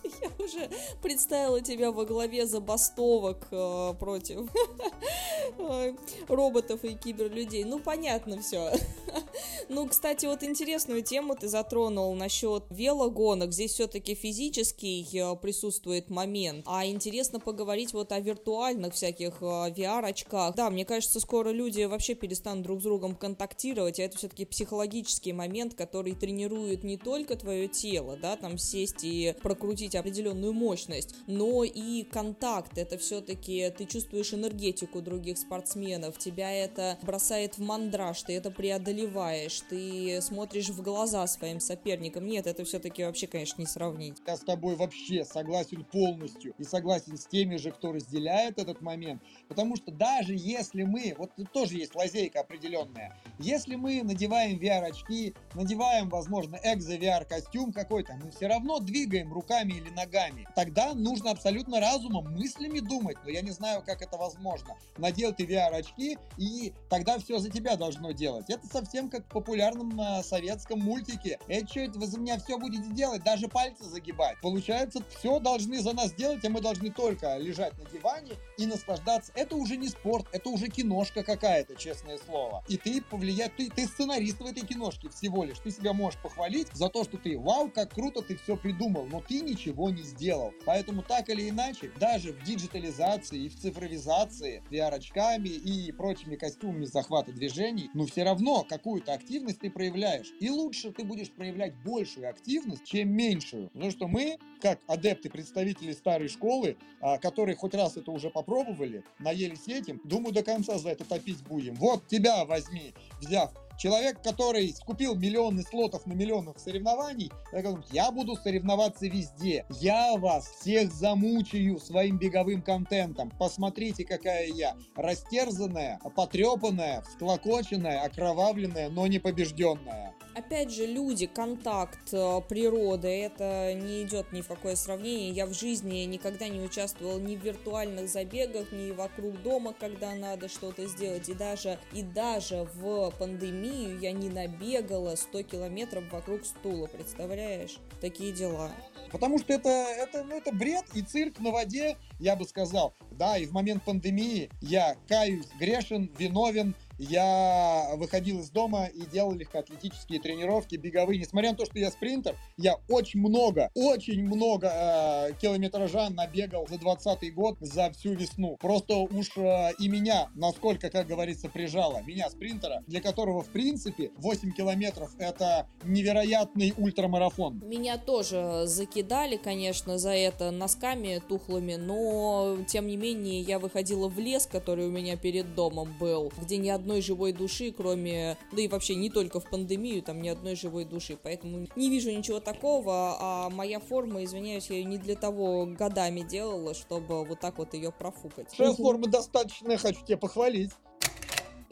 [laughs] Я уже представила тебя во главе забастовок э, против [laughs] роботов и киберлюдей. Ну, понятно все. [laughs] ну, кстати, вот интересную тему ты затронул насчет велогонок. Здесь все-таки физический э, присутствует момент. А интересно поговорить вот о виртуальных всяких э, VR-очках. Да, мне кажется, скоро люди вообще перестанут друг с другом контактировать, а это все-таки психологический момент, который тренирует не только твое тело, да, там сесть и прокрутить определенную мощность, но и контакт. Это все-таки ты чувствуешь энергетику других спортсменов, тебя это бросает в мандраж, ты это преодолеваешь, ты смотришь в глаза своим соперникам. Нет, это все-таки вообще, конечно, не сравнить. Я с тобой вообще согласен полностью и согласен с теми же, кто разделяет этот момент, потому что даже если мы, вот тоже есть лазейка определенная, если мы надеваем VR-очки, надеваем, возможно, экзо-VR-костюм какой-то, мы все равно двигаем руками или ногами. Тогда нужно абсолютно разумом, мыслями думать, но я не знаю, как это возможно. Надел ты VR-очки, и тогда все за тебя должно делать. Это совсем как в популярном э, советском мультике. Это что это вы за меня все будете делать, даже пальцы загибать. Получается, все должны за нас делать, а мы должны только лежать на диване и наслаждаться. Это уже не спорт, это уже киношка какая-то, честное слово. И ты повлиять, ты, ты сценарист в этой киношке всего лишь. Ты себя можешь похвалить за то, что ты, вау, как круто ты все придумал, но ты ничего не сделал. Поэтому так или иначе, даже в диджитализации и в цифровизации, VR-очками и прочими костюмами захвата движений, ну все равно какую-то активность ты проявляешь. И лучше ты будешь проявлять большую активность, чем меньшую. Потому что мы, как адепты, представители старой школы, а, которые хоть раз это уже попробовали, наелись этим, думаю, до конца за это топить будем. Вот тебя возьми, взяв Человек, который скупил миллионы слотов на миллионах соревнований, я буду соревноваться везде. Я вас всех замучаю своим беговым контентом. Посмотрите, какая я. Растерзанная, потрепанная, всклокоченная, окровавленная, но не побежденная. Опять же, люди, контакт, э, природа, это не идет ни в какое сравнение. Я в жизни никогда не участвовал ни в виртуальных забегах, ни вокруг дома, когда надо что-то сделать. И даже, и даже в пандемию я не набегала 100 километров вокруг стула, представляешь? Такие дела. Потому что это, это, ну, это бред и цирк на воде, я бы сказал. Да, и в момент пандемии я каюсь, грешен, виновен, я выходил из дома и делал легкоатлетические тренировки, беговые. Несмотря на то, что я спринтер, я очень много, очень много э, километража набегал за 20 год, за всю весну. Просто уж э, и меня, насколько, как говорится, прижало. Меня, спринтера, для которого, в принципе, 8 километров — это невероятный ультрамарафон. Меня тоже закидали, конечно, за это носками тухлыми, но, тем не менее, я выходила в лес, который у меня перед домом был, где ни одной живой души, кроме, да и вообще не только в пандемию, там ни одной живой души, поэтому не вижу ничего такого, а моя форма, извиняюсь, я ее не для того годами делала, чтобы вот так вот ее профукать. Твоя форма достаточно, хочу тебя похвалить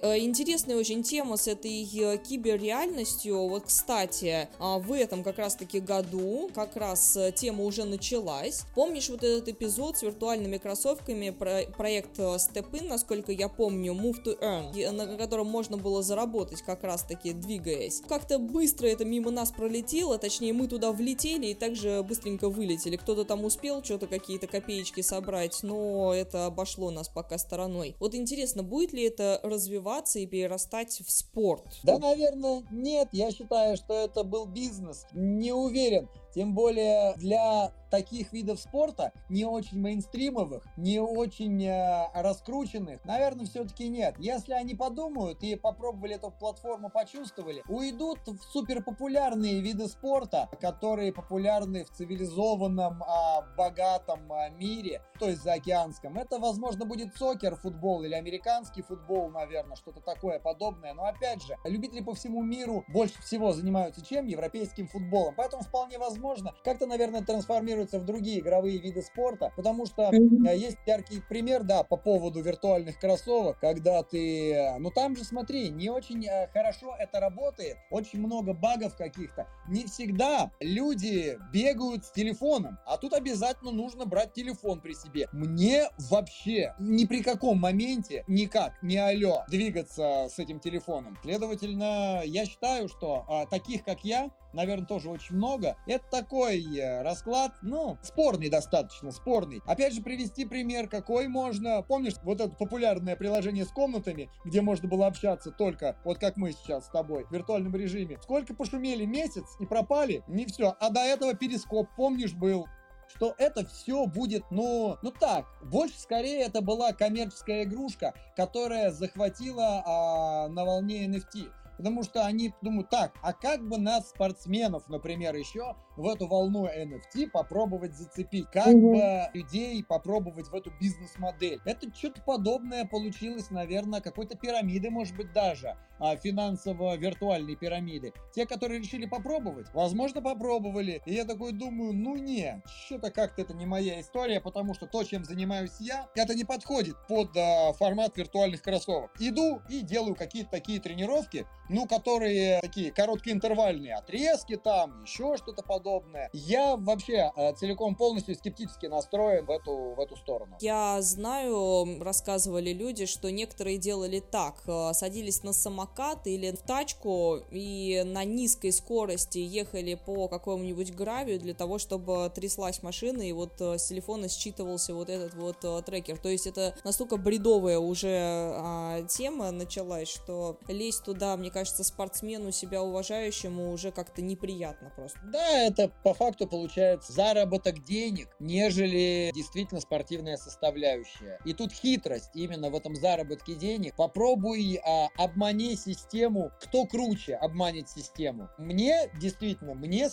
интересная очень тема с этой э, киберреальностью. Вот, кстати, а, в этом как раз-таки году как раз э, тема уже началась. Помнишь вот этот эпизод с виртуальными кроссовками, про проект Step In, насколько я помню, Move to Earn, на котором можно было заработать как раз-таки двигаясь. Как-то быстро это мимо нас пролетело, точнее мы туда влетели и также быстренько вылетели. Кто-то там успел что-то какие-то копеечки собрать, но это обошло нас пока стороной. Вот интересно, будет ли это развиваться и перерастать в спорт? Да, наверное, нет. Я считаю, что это был бизнес. Не уверен. Тем более для таких видов спорта, не очень мейнстримовых, не очень э, раскрученных, наверное, все-таки нет. Если они подумают и попробовали эту платформу, почувствовали, уйдут в суперпопулярные виды спорта, которые популярны в цивилизованном, э, богатом э, мире, то есть заокеанском. Это, возможно, будет сокер, футбол или американский футбол, наверное, что-то такое подобное. Но опять же, любители по всему миру больше всего занимаются чем? Европейским футболом. Поэтому вполне возможно, как-то, наверное, трансформируются в другие игровые виды спорта, потому что mm-hmm. есть яркий пример, да, по поводу виртуальных кроссовок, когда ты, э, ну там же смотри, не очень э, хорошо это работает, очень много багов каких-то, не всегда люди бегают с телефоном, а тут обязательно нужно брать телефон при себе. Мне вообще ни при каком моменте никак, не алло, двигаться с этим телефоном. Следовательно, я считаю, что а, таких, как я, наверное, тоже очень много. Это такой расклад, ну, спорный достаточно, спорный. Опять же, привести пример, какой можно. Помнишь, вот это популярное приложение с комнатами, где можно было общаться только, вот как мы сейчас с тобой, в виртуальном режиме. Сколько пошумели месяц и пропали? Не все. А до этого перископ, помнишь, был что это все будет, ну, ну так, больше скорее это была коммерческая игрушка, которая захватила а, на волне NFT потому что они думают, так, а как бы нас, спортсменов, например, еще в эту волну NFT попробовать зацепить, как угу. бы людей попробовать в эту бизнес-модель. Это что-то подобное получилось, наверное, какой-то пирамиды, может быть, даже, а, финансово-виртуальной пирамиды. Те, которые решили попробовать, возможно, попробовали. И я такой думаю, ну не, что-то как-то это не моя история, потому что то, чем занимаюсь я, это не подходит под а, формат виртуальных кроссовок. Иду и делаю какие-то такие тренировки, ну, которые такие короткоинтервальные отрезки там, еще что-то подобное. Я вообще э, целиком полностью скептически настроен в эту, в эту сторону. Я знаю, рассказывали люди, что некоторые делали так, э, садились на самокат или в тачку и на низкой скорости ехали по какому-нибудь гравию для того, чтобы тряслась машина и вот э, с телефона считывался вот этот вот трекер. То есть это настолько бредовая уже а, тема началась, что лезть туда, мне кажется, спортсмену себя уважающему уже как-то неприятно просто. Да, это по факту получается заработок денег, нежели действительно спортивная составляющая. И тут хитрость именно в этом заработке денег. Попробуй а, обмани систему, кто круче обманет систему. Мне действительно, мне,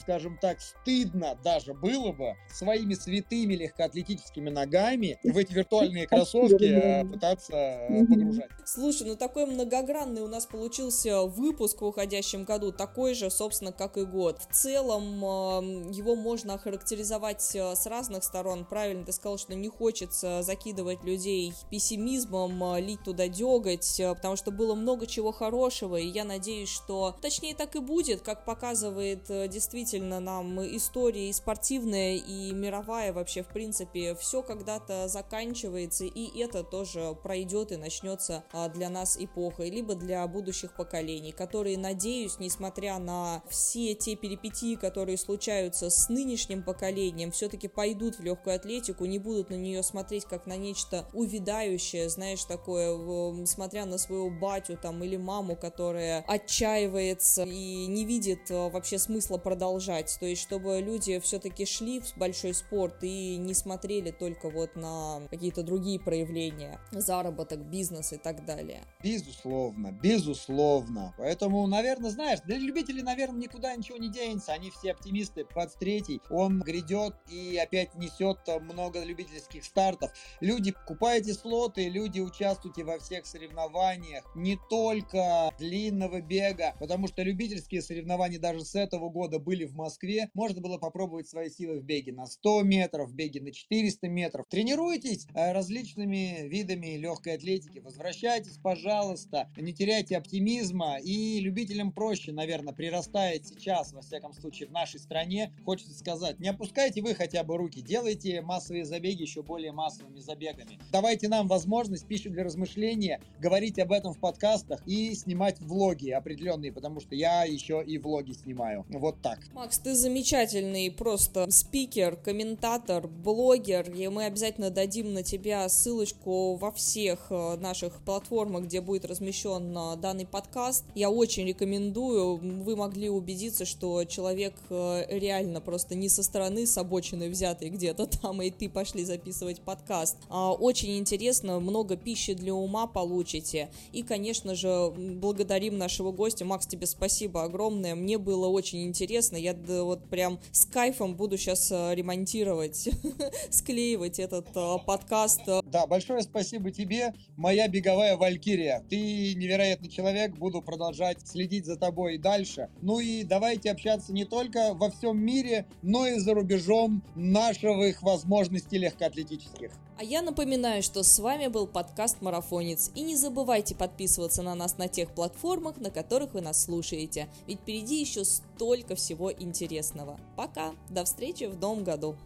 скажем так, стыдно даже было бы своими святыми легкоатлетическими ногами в эти виртуальные [laughs] кроссовки а, пытаться а, погружать. Слушай, ну такой многогранный у нас получился получился выпуск в уходящем году такой же, собственно, как и год. В целом его можно охарактеризовать э, с разных сторон. Правильно ты сказал, что не хочется закидывать людей пессимизмом, э, лить туда деготь, э, потому что было много чего хорошего, и я надеюсь, что точнее так и будет, как показывает действительно нам история и спортивная, и мировая вообще, в принципе, все когда-то заканчивается, и это тоже пройдет и начнется для нас эпохой, либо для будущих поколений, которые, надеюсь, несмотря на все те перипетии, которые случаются с нынешним поколением, все-таки пойдут в легкую атлетику, не будут на нее смотреть как на нечто увядающее, знаешь, такое, смотря на своего батю там или маму, которая отчаивается и не видит э, вообще смысла продолжать. То есть, чтобы люди все-таки шли в большой спорт и не смотрели только вот на какие-то другие проявления, заработок, бизнес и так далее. Безусловно, безусловно. Поэтому, наверное, знаешь, для любителей, наверное, никуда ничего не денется. Они все оптимисты, 23 он грядет и опять несет много любительских стартов. Люди, покупайте слоты, люди, участвуйте во всех соревнованиях, не только длинного бега, потому что любительские соревнования даже с этого года были в Москве. Можно было попробовать свои силы в беге на 100 метров, в беге на 400 метров. Тренируйтесь э, различными видами легкой атлетики. Возвращайтесь, пожалуйста, не теряйте оптимизма. И любителям проще, наверное, прирастает сейчас, во всяком случае, в нашей стране. Хочется сказать, не опускайте вы хотя бы руки, делайте массовые забеги еще более массовыми забегами. Давайте нам возможность, пищу для размышления, говорить об этом в подкастах и снимать влоги определенные, потому что я еще и влоги снимаю. Вот так. Макс, ты замечательный просто спикер, комментатор, блогер, и мы обязательно дадим на тебя ссылочку во всех э, наших платформах, где будет размещен э, данный подкаст. Я очень рекомендую, вы могли убедиться, что человек реально просто не со стороны, с обочины взятый где-то [laughs] там, и ты пошли записывать подкаст. А, очень интересно, много пищи для ума получите. И, конечно же, благодарим нашего гостя. Макс, тебе спасибо огромное. Мне было очень интересно. Я вот прям с кайфом буду сейчас ремонтировать, [laughs] склеивать этот подкаст. Да, большое спасибо тебе, моя беговая валькирия. Ты невероятный человек, буду продолжать следить за тобой и дальше. Ну и давайте общаться не только во всем мире, но и за рубежом наших возможностей легкоатлетических. А я напоминаю, что с вами был подкаст «Марафонец». И не забывайте подписываться на нас на тех платформах, на которых вы нас слушаете. Ведь впереди еще столько всего интересного. Пока! До встречи в новом году!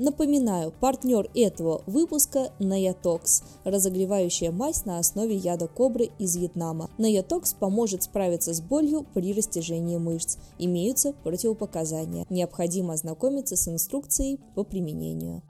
Напоминаю, партнер этого выпуска – Наятокс, разогревающая мазь на основе яда кобры из Вьетнама. Наятокс поможет справиться с болью при растяжении мышц. Имеются противопоказания. Необходимо ознакомиться с инструкцией по применению.